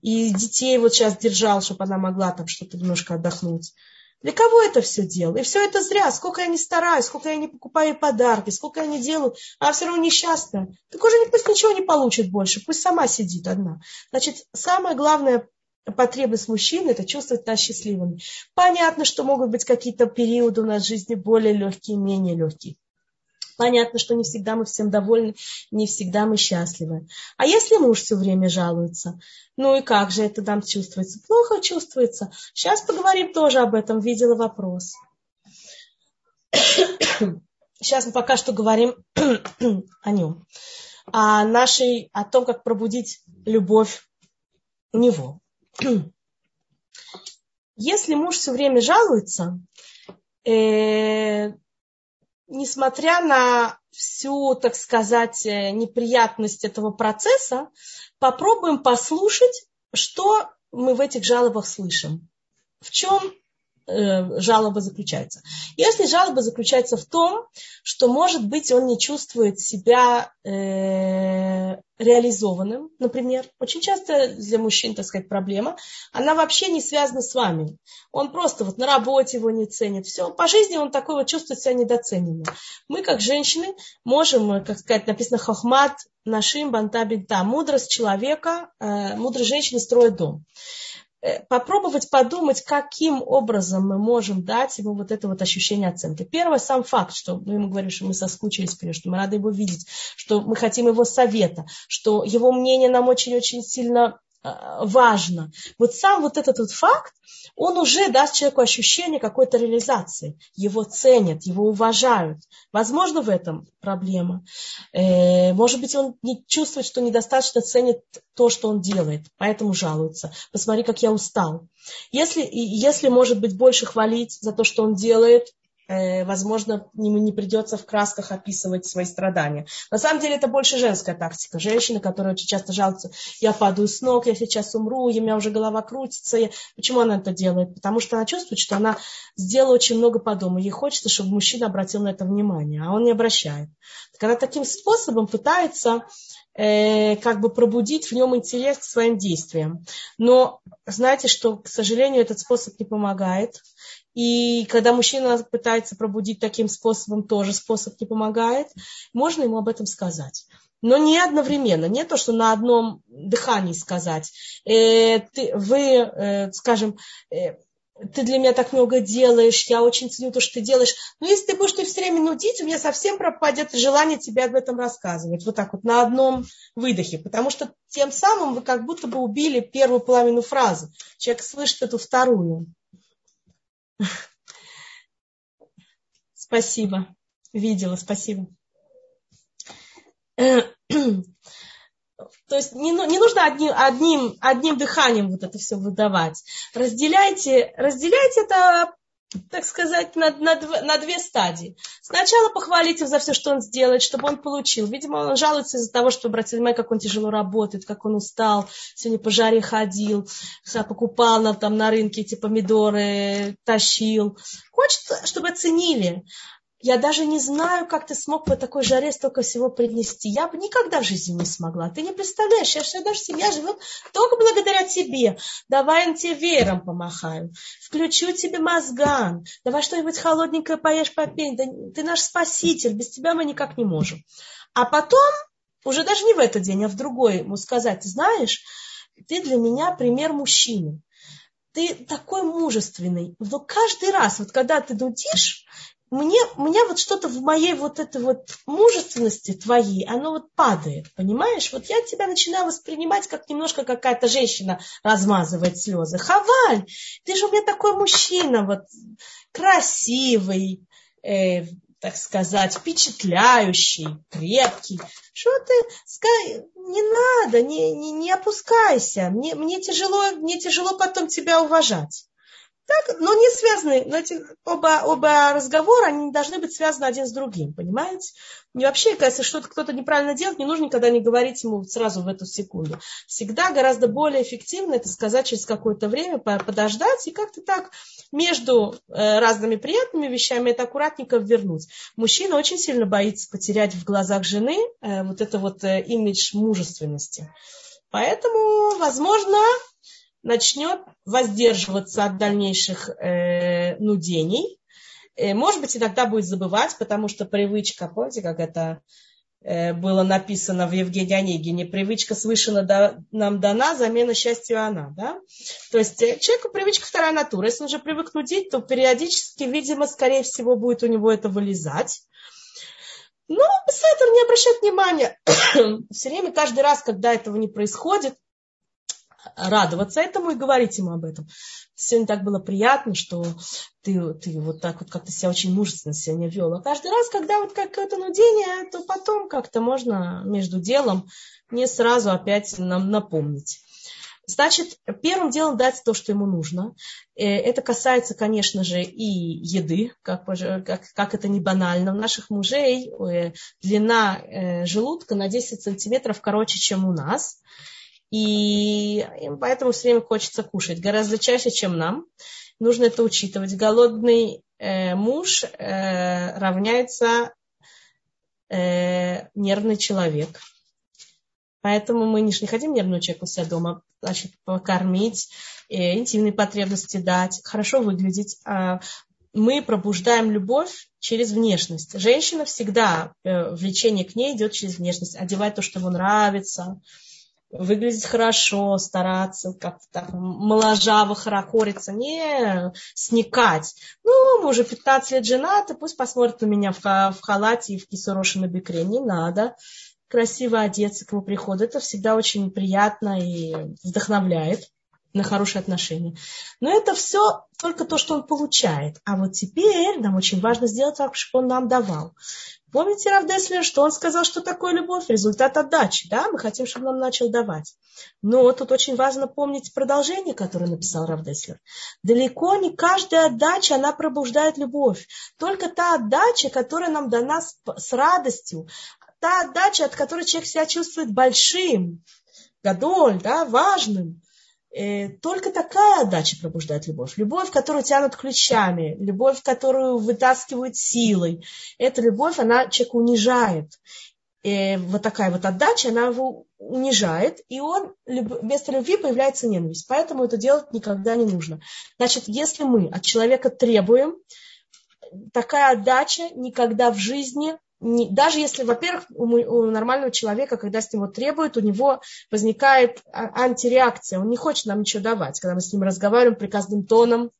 И детей вот сейчас держал, чтобы она могла там что-то немножко отдохнуть. Для кого это все делаю? И все это зря. Сколько я не стараюсь, сколько я не покупаю подарки, сколько я не делаю, а все равно несчастная. Так уже пусть ничего не получит больше, пусть сама сидит одна. Значит, самое главное потребность мужчины – это чувствовать нас счастливыми. Понятно, что могут быть какие-то периоды у нас в жизни более легкие, менее легкие. Понятно, что не всегда мы всем довольны, не всегда мы счастливы. А если муж все время жалуется, ну и как же это там чувствуется? Плохо чувствуется. Сейчас поговорим тоже об этом, видела вопрос. Сейчас мы пока что говорим <clears throat> о нем. О нашей, о том, как пробудить любовь него. Если муж все время жалуется, э, несмотря на всю, так сказать, э, неприятность этого процесса, попробуем послушать, что мы в этих жалобах слышим. В чем жалоба заключается. Если жалоба заключается в том, что, может быть, он не чувствует себя э, реализованным, например, очень часто для мужчин, так сказать, проблема, она вообще не связана с вами. Он просто вот на работе его не ценит. Все, по жизни он такой вот чувствует себя недоцененным. Мы, как женщины, можем, как сказать, написано хохмат, нашим бантабинта, мудрость человека, э, мудрость женщины строит дом. Э, попробовать подумать, каким образом мы можем дать ему вот это вот ощущение оценки. Первое, сам факт, что мы ему говорим, что мы соскучились по нему, что мы рады его видеть, что мы хотим его совета, что его мнение нам очень-очень сильно важно. Вот сам вот этот вот факт, он уже даст человеку ощущение какой-то реализации. Его ценят, его уважают. Возможно, в этом проблема. Э, может быть, он не чувствует, что недостаточно ценит то, что он делает, поэтому жалуется. Посмотри, как я устал. Если, если может быть, больше хвалить за то, что он делает, Э, возможно, ему не придется в красках описывать свои страдания. На самом деле это больше женская тактика. Женщины, которые очень часто жалуются, я падаю с ног, я сейчас умру, у меня уже голова крутится. Я... Почему она это делает? Потому что она чувствует, что она сделала очень много по дому. Ей хочется, чтобы мужчина обратил на это внимание, а он не обращает. Так она таким способом пытается э, как бы пробудить в нем интерес к своим действиям. Но знаете, что, к сожалению, этот способ не помогает. И когда мужчина пытается пробудить таким способом, тоже способ не помогает, можно ему об этом сказать. Но не одновременно, не то, что на одном дыхании сказать. Э, ты, вы, э, скажем, э, ты для меня так много делаешь, я очень ценю то, что ты делаешь. Но если ты будешь ты все время нудить, у меня совсем пропадет желание тебе об этом рассказывать. Вот так вот, на одном выдохе. Потому что тем самым вы как будто бы убили первую половину фразы. Человек слышит эту вторую. Спасибо. Видела, спасибо. То есть не, не нужно одним, одним, одним дыханием вот это все выдавать. Разделяйте, разделяйте это так сказать, на, на, на две стадии. Сначала похвалите за все, что он сделает, чтобы он получил. Видимо, он жалуется из-за того, что обратили внимание, как он тяжело работает, как он устал, сегодня по жаре ходил, покупал на, там, на рынке эти помидоры, тащил. Хочет, чтобы оценили я даже не знаю, как ты смог по такой жаре столько всего принести. Я бы никогда в жизни не смогла. Ты не представляешь, я что даже семья живет только благодаря тебе. Давай я тебе веером помахаю. Включу тебе мозган. Давай что-нибудь холодненькое поешь, попей. Да, ты наш спаситель. Без тебя мы никак не можем. А потом, уже даже не в этот день, а в другой ему сказать, знаешь, ты для меня пример мужчины ты такой мужественный. Но каждый раз, вот когда ты дудишь, мне, меня вот что-то в моей вот этой вот мужественности твоей, оно вот падает, понимаешь? Вот я тебя начинаю воспринимать как немножко какая-то женщина размазывает слезы. Хаваль, ты же у меня такой мужчина, вот красивый, э, так сказать, впечатляющий, крепкий. Что ты, не надо, не, не, не опускайся. Мне, мне, тяжело, мне тяжело потом тебя уважать. Так, но не связаны, но эти оба, оба разговора, они должны быть связаны один с другим, понимаете? И вообще, если что-то кто-то неправильно делает, не нужно никогда не говорить ему сразу в эту секунду. Всегда гораздо более эффективно это сказать через какое-то время, подождать и как-то так между э, разными приятными вещами это аккуратненько вернуть. Мужчина очень сильно боится потерять в глазах жены э, вот это вот э, имидж мужественности. Поэтому, возможно, начнет воздерживаться от дальнейших э, нудений. Э, может быть, иногда будет забывать, потому что привычка, помните, как это э, было написано в Евгении Онегине, привычка свыше нам дана, замена счастью она. Да? То есть э, человеку привычка вторая натура. Если он уже привык нудить, то периодически, видимо, скорее всего, будет у него это вылезать. Но Сеттер не обращает внимания. <coughs> Все время, каждый раз, когда этого не происходит, радоваться этому и говорить ему об этом. Сегодня так было приятно, что ты, ты вот так вот как-то себя очень мужественно сегодня вел. А каждый раз, когда вот какое-то нудение, то потом как-то можно между делом не сразу опять нам напомнить. Значит, первым делом дать то, что ему нужно. Э, это касается, конечно же, и еды, как, как, как это не банально. У наших мужей э, длина э, желудка на 10 сантиметров короче, чем у нас. И им поэтому все время хочется кушать. Гораздо чаще, чем нам. Нужно это учитывать. Голодный э, муж э, равняется э, нервный человек. Поэтому мы не, хотим нервного человека у себя дома, значит, покормить, э, интимные потребности дать, хорошо выглядеть. А мы пробуждаем любовь через внешность. Женщина всегда, э, влечение к ней идет через внешность. Одевать то, что ему нравится, выглядеть хорошо, стараться как-то так моложаво хорохориться, не сникать. Ну, мы уже 15 лет женаты, пусть посмотрит на меня в, в халате и в кисороши на бекре. Не надо красиво одеться к его приходу. Это всегда очень приятно и вдохновляет на хорошие отношения. Но это все только то, что он получает. А вот теперь нам очень важно сделать так, чтобы он нам давал. Помните, Равдеслер, что он сказал, что такое любовь? Результат отдачи. Да? Мы хотим, чтобы он начал давать. Но тут очень важно помнить продолжение, которое написал Равдеслер. Далеко не каждая отдача, она пробуждает любовь. Только та отдача, которая нам дана с, с радостью, та отдача, от которой человек себя чувствует большим, гадоль, да, важным, только такая отдача пробуждает любовь. Любовь, которую тянут ключами, любовь, которую вытаскивают силой. Эта любовь, она человека унижает. И э, вот такая вот отдача, она его унижает, и он вместо любви появляется ненависть. Поэтому это делать никогда не нужно. Значит, если мы от человека требуем, такая отдача никогда в жизни не, даже если, во-первых, у, у нормального человека, когда с него требуют, у него возникает а, антиреакция, он не хочет нам ничего давать. Когда мы с ним разговариваем приказным тоном,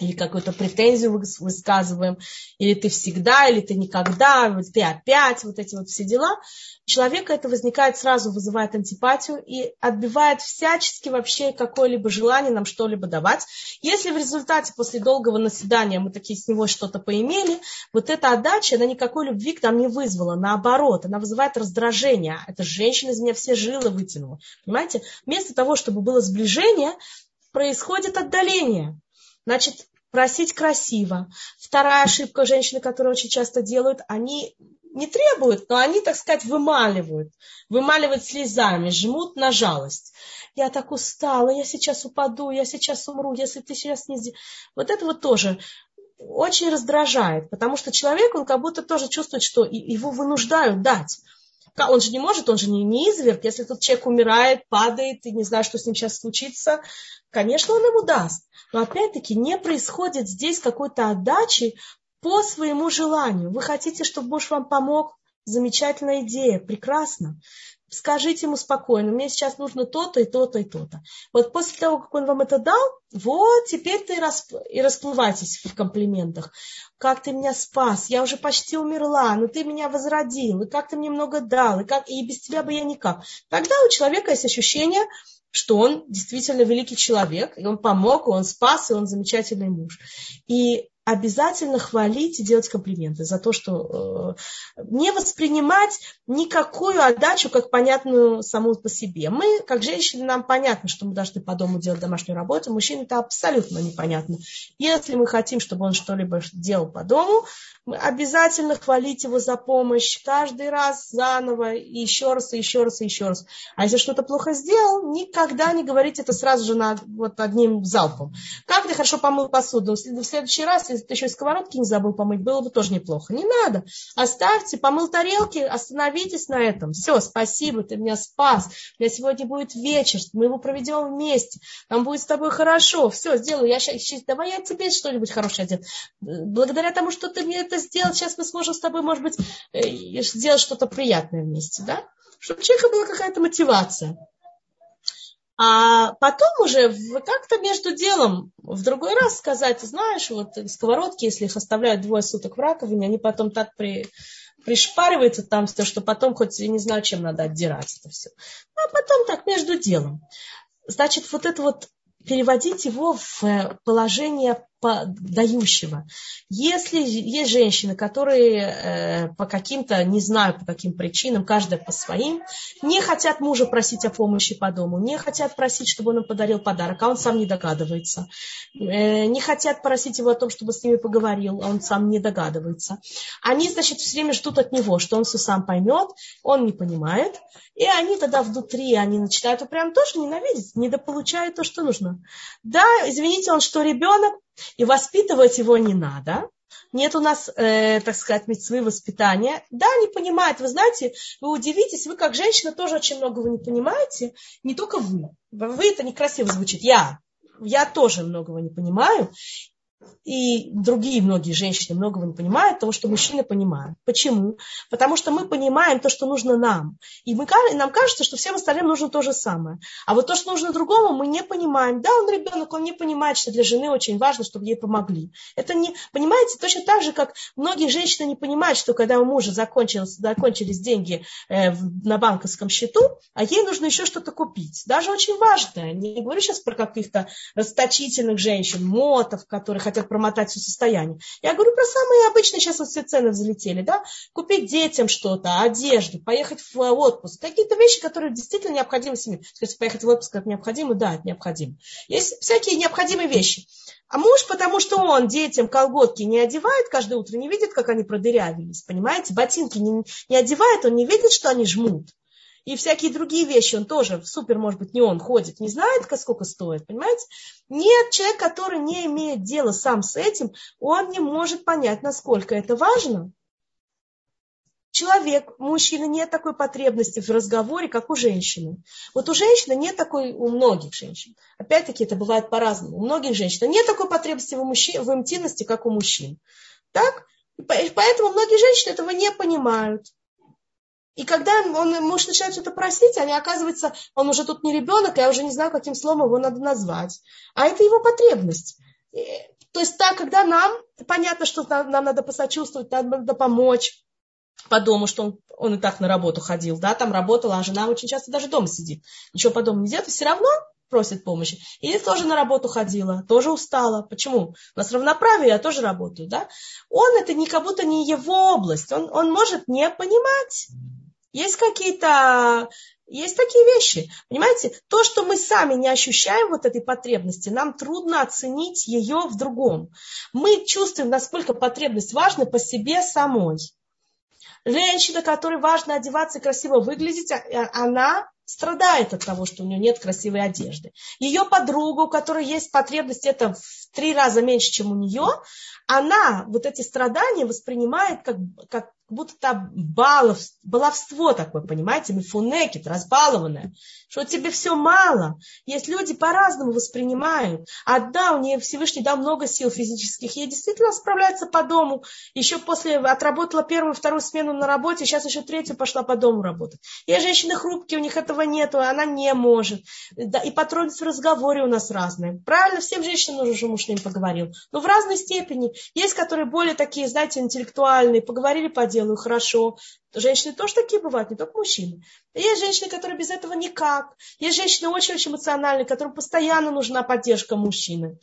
или какую-то претензию высказываем, или ты всегда, или ты никогда, или ты опять, вот эти вот все дела, человека это возникает сразу, вызывает антипатию и отбивает всячески вообще какое-либо желание нам что-либо давать. Если в результате после долгого наседания мы такие с него что-то поимели, вот эта отдача, она никакой любви к нам не вызвала, наоборот, она вызывает раздражение. Эта женщина из меня все жилы вытянула. Понимаете? Вместо того, чтобы было сближение, происходит отдаление. Значит, просить красиво. Вторая ошибка женщины, которые очень часто делают, они не требуют, но они, так сказать, вымаливают. Вымаливают слезами, жмут на жалость. Я так устала, я сейчас упаду, я сейчас умру, если ты сейчас не сделаешь. Вот это вот тоже очень раздражает, потому что человек, он как будто тоже чувствует, что его вынуждают дать. Он же не может, он же не, не изверг. Если тут человек умирает, падает, и не знаю, что с ним сейчас случится, конечно, он ему даст. Но опять-таки не происходит здесь какой-то отдачи по своему желанию. Вы хотите, чтобы муж вам помог? Замечательная идея, прекрасно. Скажите ему спокойно, мне сейчас нужно то-то и то-то и то-то. Вот после того, как он вам это дал, вот теперь ты расп... и расплывайтесь в комплиментах. Как ты меня спас, я уже почти умерла, но ты меня возродил, и как ты мне много дал, и, как... и без тебя бы я никак. Тогда у человека есть ощущение, что он действительно великий человек, и он помог, и он спас, и он замечательный муж. И обязательно хвалить и делать комплименты за то, что э, не воспринимать никакую отдачу как понятную саму по себе. Мы, как женщины, нам понятно, что мы должны по дому делать домашнюю работу. Мужчине это абсолютно непонятно. Если мы хотим, чтобы он что-либо делал по дому, мы обязательно хвалить его за помощь каждый раз заново, и еще раз, и еще раз, и еще раз. А если что-то плохо сделал, никогда не говорить это сразу же над, вот одним залпом. Как ты хорошо помыл посуду? В следующий раз, если еще и сковородки не забыл помыть, было бы тоже неплохо. Не надо. Оставьте, помыл тарелки, остановитесь на этом. Все, спасибо, ты меня спас. У меня сегодня будет вечер, мы его проведем вместе. Нам будет с тобой хорошо. Все, сделаю. Я сейчас, давай я тебе что-нибудь хорошее одену. Благодаря тому, что ты мне это сделал, сейчас мы сможем с тобой, может быть, э, сделать что-то приятное вместе, да? Чтобы у человека была какая-то мотивация. А потом уже как-то между делом в другой раз сказать, знаешь, вот сковородки, если их оставляют двое суток в раковине, они потом так при, пришпариваются там все, что потом хоть я не знаю, чем надо отдирать это все. А потом так между делом. Значит, вот это вот переводить его в э, положение дающего. Если есть женщины, которые э, по каким-то, не знаю по каким причинам, каждая по своим, не хотят мужа просить о помощи по дому, не хотят просить, чтобы он им подарил подарок, а он сам не догадывается, э, не хотят просить его о том, чтобы с ними поговорил, а он сам не догадывается. Они, значит, все время ждут от него, что он все сам поймет, он не понимает, и они тогда внутри, они начинают прям тоже ненавидеть, недополучают то, что нужно. Да, извините, он что, ребенок? И воспитывать его не надо. Нет у нас, э, так сказать, мецвы воспитания. Да, не понимает. Вы знаете, вы удивитесь, вы как женщина тоже очень многого не понимаете. Не только вы. Вы это некрасиво звучит. Я. Я тоже многого не понимаю и другие многие женщины многого не понимают того, что мужчины понимают. Почему? Потому что мы понимаем то, что нужно нам. И мы, нам кажется, что всем остальным нужно то же самое. А вот то, что нужно другому, мы не понимаем. Да, он ребенок, он не понимает, что для жены очень важно, чтобы ей помогли. Это не, понимаете, точно так же, как многие женщины не понимают, что когда у мужа закончились, закончились деньги э, на банковском счету, а ей нужно еще что-то купить. Даже очень важное. Не говорю сейчас про каких-то расточительных женщин, мотов, которые хотят промотать все состояние. Я говорю про самые обычные, сейчас вот все цены взлетели, да, купить детям что-то, одежду, поехать в отпуск, какие-то вещи, которые действительно необходимы семье. Скажите, поехать в отпуск это необходимо? Да, это необходимо. Есть всякие необходимые вещи. А муж, потому что он детям колготки не одевает каждое утро, не видит, как они продырявились, понимаете? Ботинки не, не одевает, он не видит, что они жмут и всякие другие вещи, он тоже в супер, может быть, не он ходит, не знает, сколько стоит, понимаете? Нет, человек, который не имеет дела сам с этим, он не может понять, насколько это важно. Человек, мужчина, нет такой потребности в разговоре, как у женщины. Вот у женщины нет такой, у многих женщин. Опять-таки, это бывает по-разному. У многих женщин нет такой потребности в, мужчин, в интимности, как у мужчин. Так? Поэтому многие женщины этого не понимают. И когда он, муж начинает что-то просить, они оказывается, он уже тут не ребенок, я уже не знаю, каким словом его надо назвать. А это его потребность. То есть так, когда нам, понятно, что нам, нам надо посочувствовать, нам надо помочь по дому, что он, он и так на работу ходил, да, там работала, а жена очень часто даже дома сидит. Ничего по дому не делает, все равно просит помощи. Или тоже на работу ходила, тоже устала. Почему? У нас равноправие, я тоже работаю, да? Он это не как будто не его область. Он, он может не понимать. Есть какие-то есть такие вещи. Понимаете, то, что мы сами не ощущаем вот этой потребности, нам трудно оценить ее в другом. Мы чувствуем, насколько потребность важна по себе самой. Женщина, которой важно одеваться и красиво выглядеть, а, она страдает от того, что у нее нет красивой одежды. Ее подруга, у которой есть потребность, это в три раза меньше, чем у нее, она вот эти страдания воспринимает как, как будто там балов, баловство такое, понимаете, мифунекит, разбалованное, что тебе все мало. Есть люди по-разному воспринимают. Одна, у нее Всевышний дал много сил физических, ей действительно справляется по дому. Еще после отработала первую, вторую смену на работе, сейчас еще третью пошла по дому работать. Есть женщины хрупкие, у них этого нету, она не может. Да, и патронность в разговоре у нас разные. Правильно, всем женщинам чтобы муж с ним поговорил. Но в разной степени. Есть, которые более такие, знаете, интеллектуальные, поговорили по делу, хорошо. Женщины тоже такие бывают, не только мужчины. Есть женщины, которые без этого никак. Есть женщины очень-очень эмоциональные, которым постоянно нужна поддержка мужчины.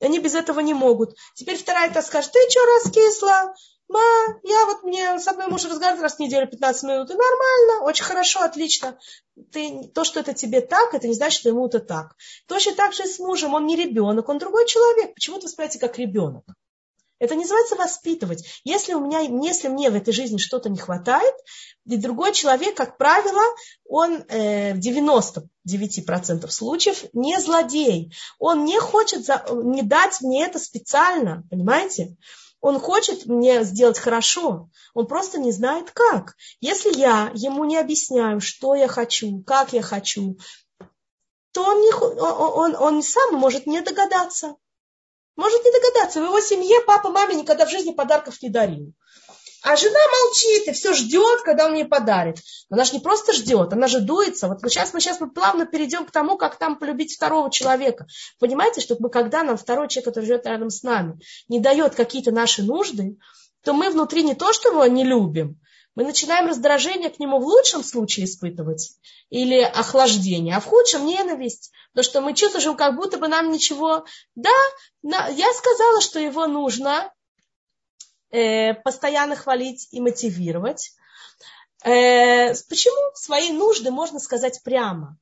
Они без этого не могут. Теперь вторая то скажет, ты что раскисла? Ма, я вот мне с одной муж разговаривает раз в неделю 15 минут, и нормально, очень хорошо, отлично. Ты, то, что это тебе так, это не значит, что ему это так. Точно так же и с мужем, он не ребенок, он другой человек. Почему ты воспринимаете как ребенок? Это не называется воспитывать. Если, у меня, если мне в этой жизни что-то не хватает, и другой человек, как правило, он э, в 99% случаев не злодей. Он не хочет за, не дать мне это специально, понимаете? Он хочет мне сделать хорошо, он просто не знает как. Если я ему не объясняю, что я хочу, как я хочу, то он, не, он, он, он сам может не догадаться. Может не догадаться. В его семье папа маме никогда в жизни подарков не дарил. А жена молчит и все ждет, когда он мне подарит. Но она же не просто ждет, она же дуется. Вот сейчас мы сейчас мы плавно перейдем к тому, как там полюбить второго человека. Понимаете, что мы, когда нам второй человек, который живет рядом с нами, не дает какие-то наши нужды, то мы внутри не то, что его не любим, мы начинаем раздражение к нему в лучшем случае испытывать или охлаждение, а в худшем ненависть. Потому что мы чувствуем, как будто бы нам ничего... Да, я сказала, что его нужно э, постоянно хвалить и мотивировать. Э, почему свои нужды можно сказать прямо?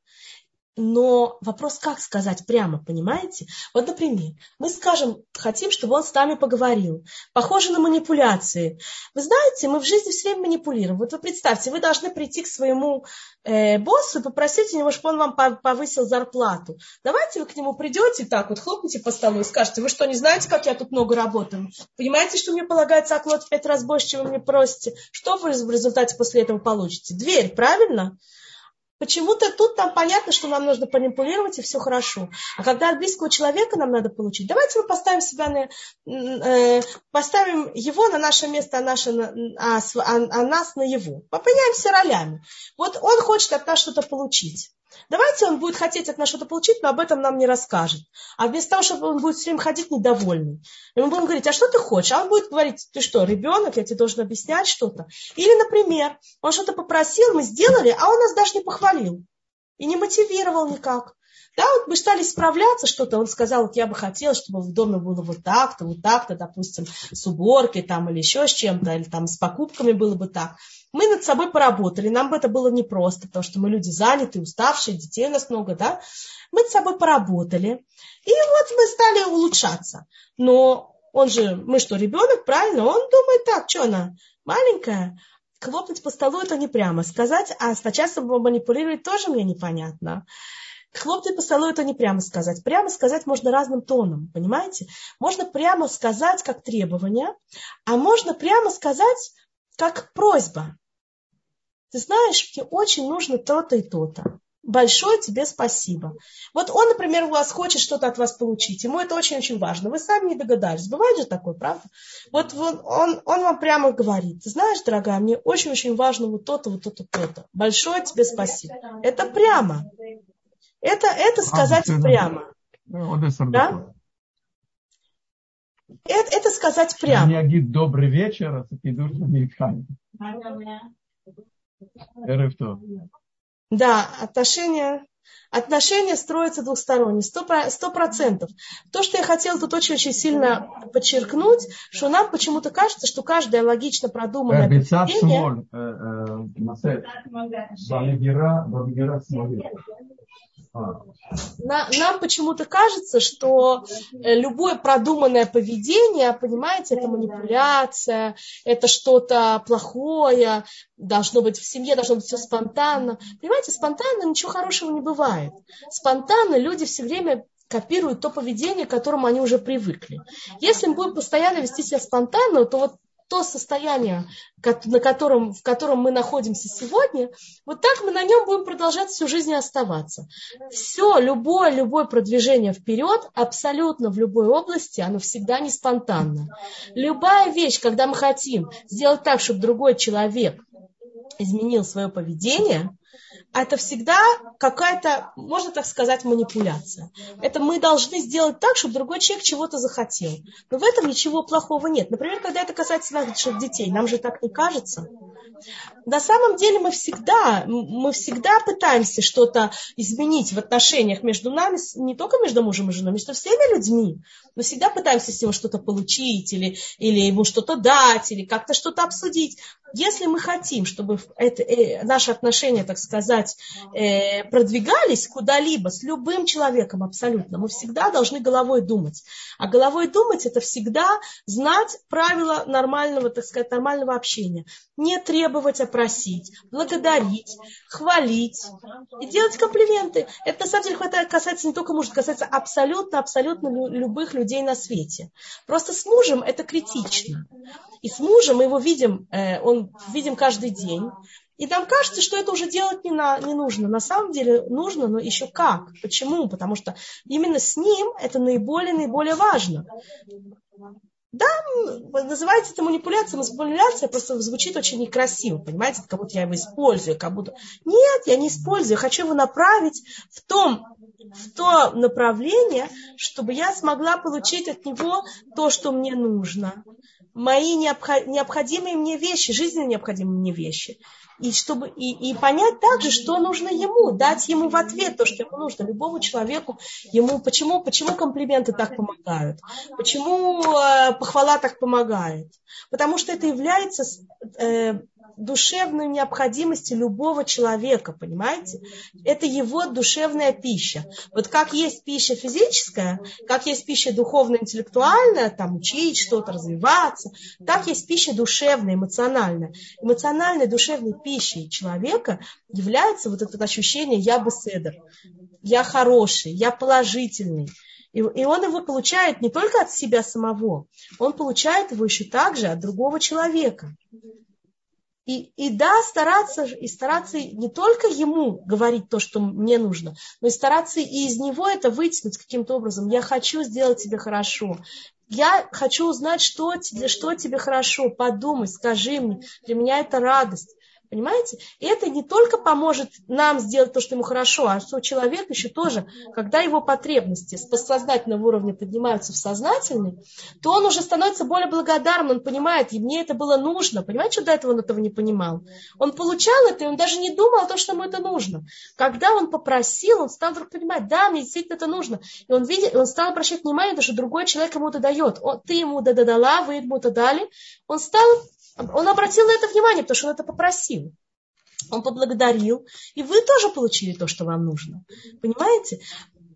Но вопрос, как сказать прямо, понимаете? Вот, например, мы скажем, хотим, чтобы он с нами поговорил. Похоже на манипуляции. Вы знаете, мы в жизни все время манипулируем. Вот вы представьте, вы должны прийти к своему э, боссу и попросить у него, чтобы он вам повысил зарплату. Давайте вы к нему придете так вот, хлопните по столу и скажете, вы что, не знаете, как я тут много работаю? Понимаете, что мне полагается оклад в пять раз больше, чем вы мне просите? Что вы в результате после этого получите? Дверь, правильно? Почему-то тут там понятно, что нам нужно манипулировать, и все хорошо. А когда от близкого человека нам надо получить, давайте мы поставим себя на, э, поставим его на наше место, а, наше, а, а, а нас на его. Поменяемся ролями. Вот он хочет от нас что-то получить. Давайте он будет хотеть от нас что-то получить, но об этом нам не расскажет. А вместо того, чтобы он будет все время ходить недовольный. Мы будем говорить, а что ты хочешь? А он будет говорить, ты что, ребенок, я тебе должен объяснять что-то. Или, например, он что-то попросил, мы сделали, а он нас даже не похвалил. И не мотивировал никак. Да, вот мы стали справляться что-то, он сказал, вот я бы хотела, чтобы в доме было вот так-то, вот так-то, допустим, с уборкой там или еще с чем-то, или там с покупками было бы так. Мы над собой поработали, нам бы это было непросто, потому что мы люди заняты, уставшие, детей у нас много, да. Мы над собой поработали, и вот мы стали улучшаться. Но он же, мы что, ребенок, правильно? Он думает так, что она, маленькая, хлопнуть по столу это не прямо сказать, а сначала манипулировать тоже мне непонятно. Хлопнуть по столу это не прямо сказать. Прямо сказать можно разным тоном, понимаете? Можно прямо сказать как требование, а можно прямо сказать как просьба. Ты знаешь, мне очень нужно то-то и то-то. Большое тебе спасибо. Вот он, например, у вас хочет что-то от вас получить. Ему это очень-очень важно. Вы сами не догадались. Бывает же такое, правда? Вот он, он, он вам прямо говорит. Ты знаешь, дорогая, мне очень-очень важно вот то-то, вот то-то, то-то. Большое тебе спасибо. Это прямо. Это, это сказать а, прямо. Да? Это, это сказать прямо. Добрый вечер, а на Да, отношения, отношения строятся двухсторонне, сто процентов. То, что я хотела тут очень-очень сильно подчеркнуть, что нам почему-то кажется, что каждое логично продуманное поведение... Нам почему-то кажется, что э, любое продуманное поведение, понимаете, это манипуляция, это что-то плохое, должно быть в семье, должно быть все спонтанно. Понимаете, спонтанно ничего хорошего не бывает. Спонтанно люди все время копируют то поведение, к которому они уже привыкли. Если мы будем постоянно вести себя спонтанно, то вот то состояние, на котором, в котором мы находимся сегодня, вот так мы на нем будем продолжать всю жизнь оставаться. Все, любое, любое продвижение вперед, абсолютно в любой области, оно всегда не спонтанно. Любая вещь, когда мы хотим сделать так, чтобы другой человек изменил свое поведение, это всегда какая-то, можно так сказать, манипуляция. Это мы должны сделать так, чтобы другой человек чего-то захотел. Но в этом ничего плохого нет. Например, когда это касается наших детей, нам же так не кажется. На самом деле мы всегда, мы всегда пытаемся что-то изменить в отношениях между нами, не только между мужем и женой, между всеми людьми. Мы всегда пытаемся с него что-то получить или, или ему что-то дать, или как-то что-то обсудить. если мы хотим, чтобы это, э, наши отношения, так сказать, э, продвигались куда-либо с любым человеком абсолютно, мы всегда должны головой думать. А головой думать это всегда знать правила нормального, так сказать, нормального общения. Не требовать, а просить, благодарить, хвалить и делать комплименты. Это на самом деле касается не только мужа, касается абсолютно, абсолютно любых людей на свете. Просто с мужем это критично. И с мужем мы его видим, э, он видим каждый день. И нам кажется, что это уже делать не, на, не нужно. На самом деле нужно, но еще как. Почему? Потому что именно с ним это наиболее, наиболее важно. Да, называется это манипуляция, манипуляция просто звучит очень некрасиво, понимаете, как будто я его использую, как будто... Нет, я не использую, хочу его направить в том, в то направление, чтобы я смогла получить от него то, что мне нужно мои необходимые мне вещи, жизненно необходимые мне вещи. И, чтобы, и, и понять также, что нужно ему, дать ему в ответ то, что ему нужно. Любому человеку, ему, почему, почему комплименты так помогают, почему э, похвала так помогает. Потому что это является э, душевной необходимости любого человека, понимаете? Это его душевная пища. Вот как есть пища физическая, как есть пища духовная, интеллектуальная, там учить что-то, развиваться, так есть пища душевная, эмоциональная. Эмоциональной душевной пищей человека является вот это ощущение «я бы седер», «я хороший», «я положительный». И, и он его получает не только от себя самого, он получает его еще также от другого человека. И, и да, стараться, и стараться не только ему говорить то, что мне нужно, но и стараться и из него это вытянуть каким-то образом. Я хочу сделать тебе хорошо. Я хочу узнать, что, что тебе хорошо. Подумай, скажи мне. Для меня это радость. Понимаете? И это не только поможет нам сделать то, что ему хорошо, а что человек еще тоже, когда его потребности с подсознательного уровня поднимаются в сознательный, то он уже становится более благодарным, он понимает, и мне это было нужно. Понимаете, что до этого он этого не понимал? Он получал это, и он даже не думал о том, что ему это нужно. Когда он попросил, он стал вдруг понимать, да, мне действительно это нужно. И он, видит, он стал обращать внимание, что другой человек ему это дает. Он, ты ему это дала, вы ему это дали. Он стал он обратил на это внимание, потому что он это попросил. Он поблагодарил, и вы тоже получили то, что вам нужно. Понимаете?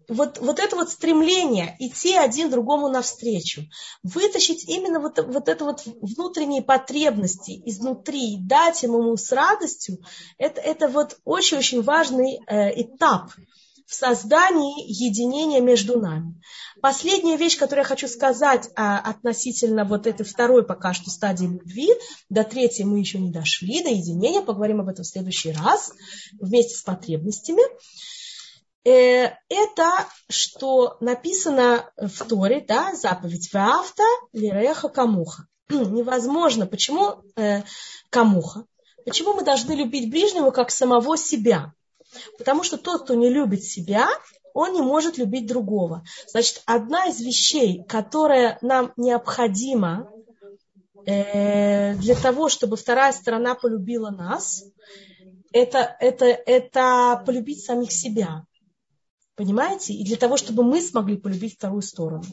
Вот, вот это вот стремление идти один другому навстречу, вытащить именно вот, вот это вот внутренние потребности изнутри дать ему с радостью, это, это вот очень-очень важный э, этап в создании единения между нами. Последняя вещь, которую я хочу сказать а, относительно вот этой второй пока что стадии любви, до третьей мы еще не дошли, до единения, поговорим об этом в следующий раз вместе с потребностями. Э, это, что написано в Торе, да, заповедь «Ваавта лиреха камуха». <clears throat> Невозможно. Почему э, камуха? Почему мы должны любить ближнего как самого себя? Потому что тот, кто не любит себя, он не может любить другого. Значит, одна из вещей, которая нам необходима э, для того, чтобы вторая сторона полюбила нас, это, это, это полюбить самих себя. Понимаете? И для того, чтобы мы смогли полюбить вторую сторону.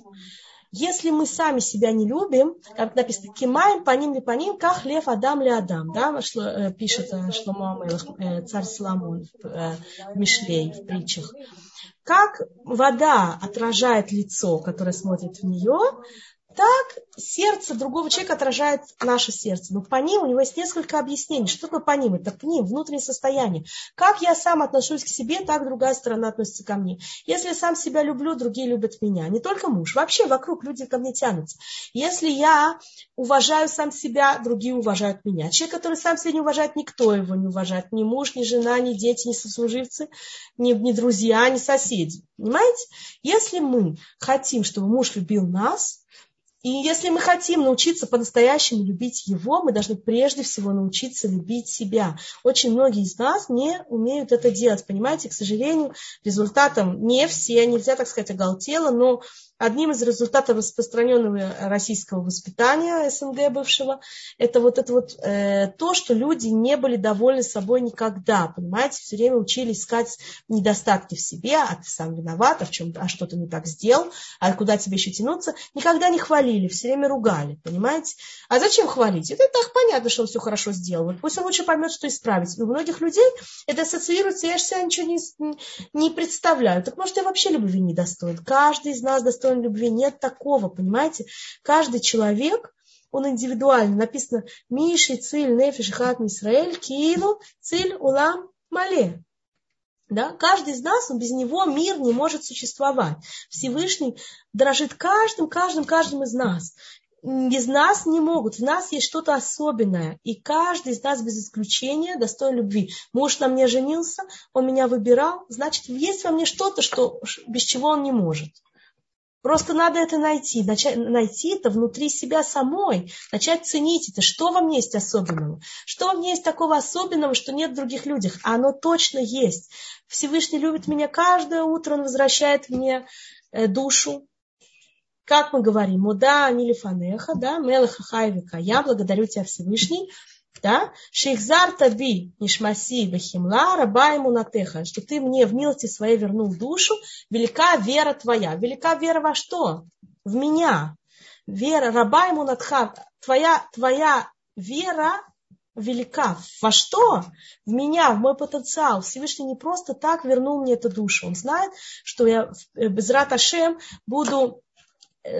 Если мы сами себя не любим, как написано, кимаем по ним ли по ним, как лев Адам ли Адам, да, э, пишет э, Шломо Амелах, э, царь Соломон в Мишлей, в притчах. Как вода отражает лицо, которое смотрит в нее, так сердце другого человека отражает наше сердце. Но по ним у него есть несколько объяснений. Что такое по ним? Это к ним, внутреннее состояние. Как я сам отношусь к себе, так другая сторона относится ко мне. Если я сам себя люблю, другие любят меня. Не только муж, вообще вокруг люди ко мне тянутся. Если я уважаю сам себя, другие уважают меня. Человек, который сам себя не уважает, никто его не уважает. Ни муж, ни жена, ни дети, ни сослуживцы, ни, ни друзья, ни соседи. Понимаете? Если мы хотим, чтобы муж любил нас, и если мы хотим научиться по-настоящему любить его, мы должны прежде всего научиться любить себя. Очень многие из нас не умеют это делать. Понимаете, к сожалению, результатом не все, нельзя так сказать оголтело, но одним из результатов распространенного российского воспитания СНГ бывшего, это вот это вот э, то, что люди не были довольны собой никогда, понимаете, все время учились искать недостатки в себе, а ты сам виноват, а в чем, а что то не так сделал, а куда тебе еще тянуться, никогда не хвалили, все время ругали, понимаете? А зачем хвалить? Это так понятно, что он все хорошо сделал. Вот пусть он лучше поймет, что исправить. у многих людей это ассоциируется, я же себя ничего не, не представляю. Так может, я вообще любви не достоин? Каждый из нас достоин любви. Нет такого, понимаете? Каждый человек, он индивидуальный. Написано Миши, Циль, Нефиш, Хат, Мисраэль, Киилу, Циль, Улам, Мале. Да? Каждый из нас, он без него мир не может существовать. Всевышний дорожит каждым, каждым, каждым из нас без нас не могут. В нас есть что-то особенное. И каждый из нас без исключения достоин любви. Муж на мне женился, он меня выбирал. Значит, есть во мне что-то, что, без чего он не может. Просто надо это найти. Начать, найти это внутри себя самой. Начать ценить это. Что во мне есть особенного? Что во мне есть такого особенного, что нет в других людях? А оно точно есть. Всевышний любит меня каждое утро. Он возвращает мне э, душу, как мы говорим, муда анилифанеха, да, мелаха хайвика, я благодарю тебя Всевышний, да, шейхзар таби нишмаси бахимла раба ему натеха, что ты мне в милости своей вернул душу, велика вера твоя. Велика вера во что? В меня. Вера раба ему натха, твоя, твоя вера велика. Во что? В меня, в мой потенциал. Всевышний не просто так вернул мне эту душу. Он знает, что я без Раташем буду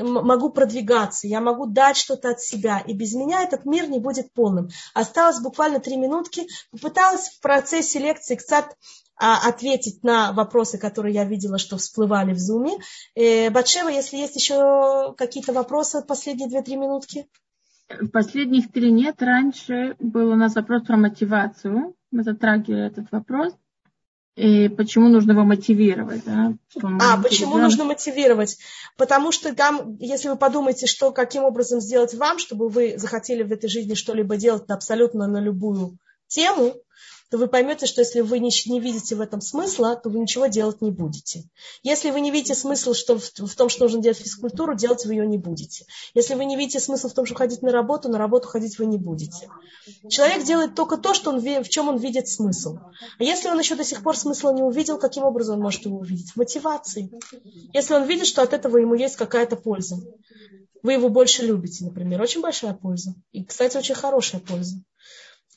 могу продвигаться, я могу дать что-то от себя, и без меня этот мир не будет полным. Осталось буквально три минутки. Попыталась в процессе лекции кстати а, ответить на вопросы, которые я видела, что всплывали в зуме. Э, Батшева, если есть еще какие-то вопросы, последние две-три минутки. Последних три нет. Раньше был у нас вопрос про мотивацию. Мы затрагивали этот вопрос и почему нужно его мотивировать. Да? А, почему нужно мотивировать? Потому что там, если вы подумаете, что, каким образом сделать вам, чтобы вы захотели в этой жизни что-либо делать абсолютно на любую тему, то вы поймете, что если вы не, не видите в этом смысла, то вы ничего делать не будете. Если вы не видите смысл что в, в том, что нужно делать физкультуру, делать вы ее не будете. Если вы не видите смысл в том, что ходить на работу, на работу ходить вы не будете. Человек делает только то, что он, в чем он видит смысл. А если он еще до сих пор смысла не увидел, каким образом он может его увидеть? В мотивации. Если он видит, что от этого ему есть какая-то польза. Вы его больше любите, например. Очень большая польза. И, кстати, очень хорошая польза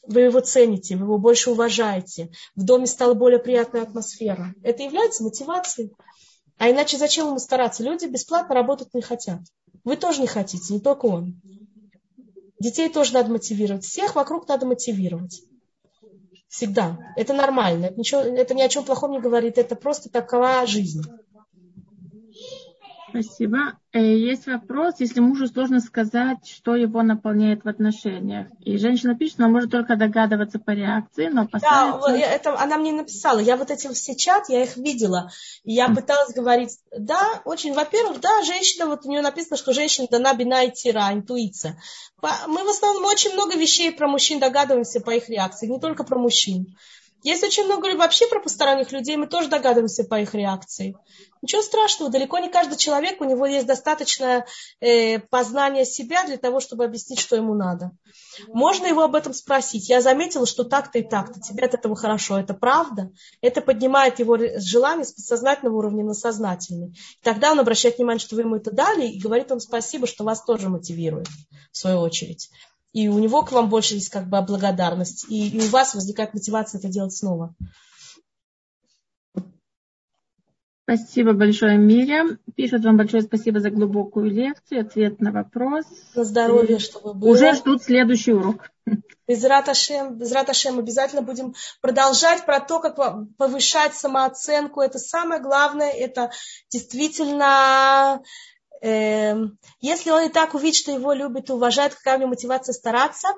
вы его цените, вы его больше уважаете, в доме стала более приятная атмосфера. Это является мотивацией. А иначе зачем ему стараться? Люди бесплатно работать не хотят. Вы тоже не хотите, не только он. Детей тоже надо мотивировать. Всех вокруг надо мотивировать. Всегда. Это нормально. Это, ничего, это ни о чем плохом не говорит. Это просто такова жизнь. Спасибо. Э, есть вопрос, если мужу сложно сказать, что его наполняет в отношениях. И женщина пишет, она может только догадываться по реакции, но опасается... Да, это она мне написала. Я вот эти все чат, я их видела. И я пыталась говорить, да, очень, во-первых, да, женщина, вот у нее написано, что женщина дана бина и тира, интуиция. Мы в основном очень много вещей про мужчин догадываемся по их реакции, не только про мужчин. Есть очень много вообще про посторонних людей, мы тоже догадываемся по их реакции. Ничего страшного, далеко не каждый человек, у него есть достаточное э, познание себя для того, чтобы объяснить, что ему надо. Можно его об этом спросить. Я заметила, что так-то и так-то, тебе от этого хорошо, это правда? Это поднимает его желание с подсознательного уровня на сознательный. Тогда он обращает внимание, что вы ему это дали, и говорит вам спасибо, что вас тоже мотивирует, в свою очередь и у него к вам больше есть как бы благодарность, и, и у вас возникает мотивация это делать снова. Спасибо большое, Миря. Пишут вам большое спасибо за глубокую лекцию, ответ на вопрос. На здоровье, чтобы было. Уже ждут следующий урок. Без Раташем, без Раташем обязательно будем продолжать про то, как повышать самооценку. Это самое главное, это действительно если он и так увидит, что его любит и уважает, какая у него мотивация стараться.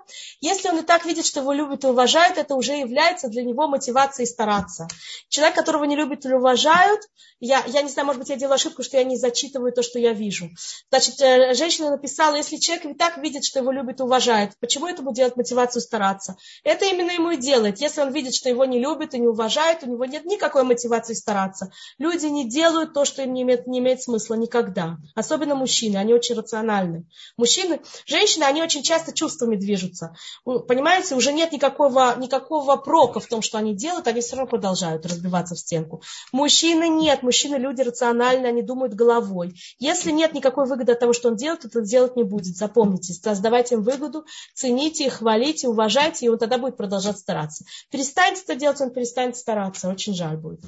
Если он и так видит, что его любит и уважает, это уже является для него мотивацией стараться. Человек, которого не любят или уважают, я, я не знаю, может быть, я делаю ошибку, что я не зачитываю то, что я вижу. Значит, э, женщина написала, если человек и так видит, что его любит и уважает, почему это будет делать мотивацию стараться? Это именно ему и делает. Если он видит, что его не любит и не уважает, у него нет никакой мотивации стараться. Люди не делают то, что им не имеет, не имеет смысла никогда. Особенно мужчины, они очень рациональны. Мужчины, женщины, они очень часто чувствами движутся. Понимаете, уже нет никакого, никакого прока в том, что они делают, они все равно продолжают разбиваться в стенку. Мужчины нет, мужчины люди рациональные, они думают головой. Если нет никакой выгоды от того, что он делает, то это делать не будет. Запомните, создавайте им выгоду, цените их, хвалите, уважайте, и он тогда будет продолжать стараться. Перестаньте это делать, он перестанет стараться. Очень жаль будет.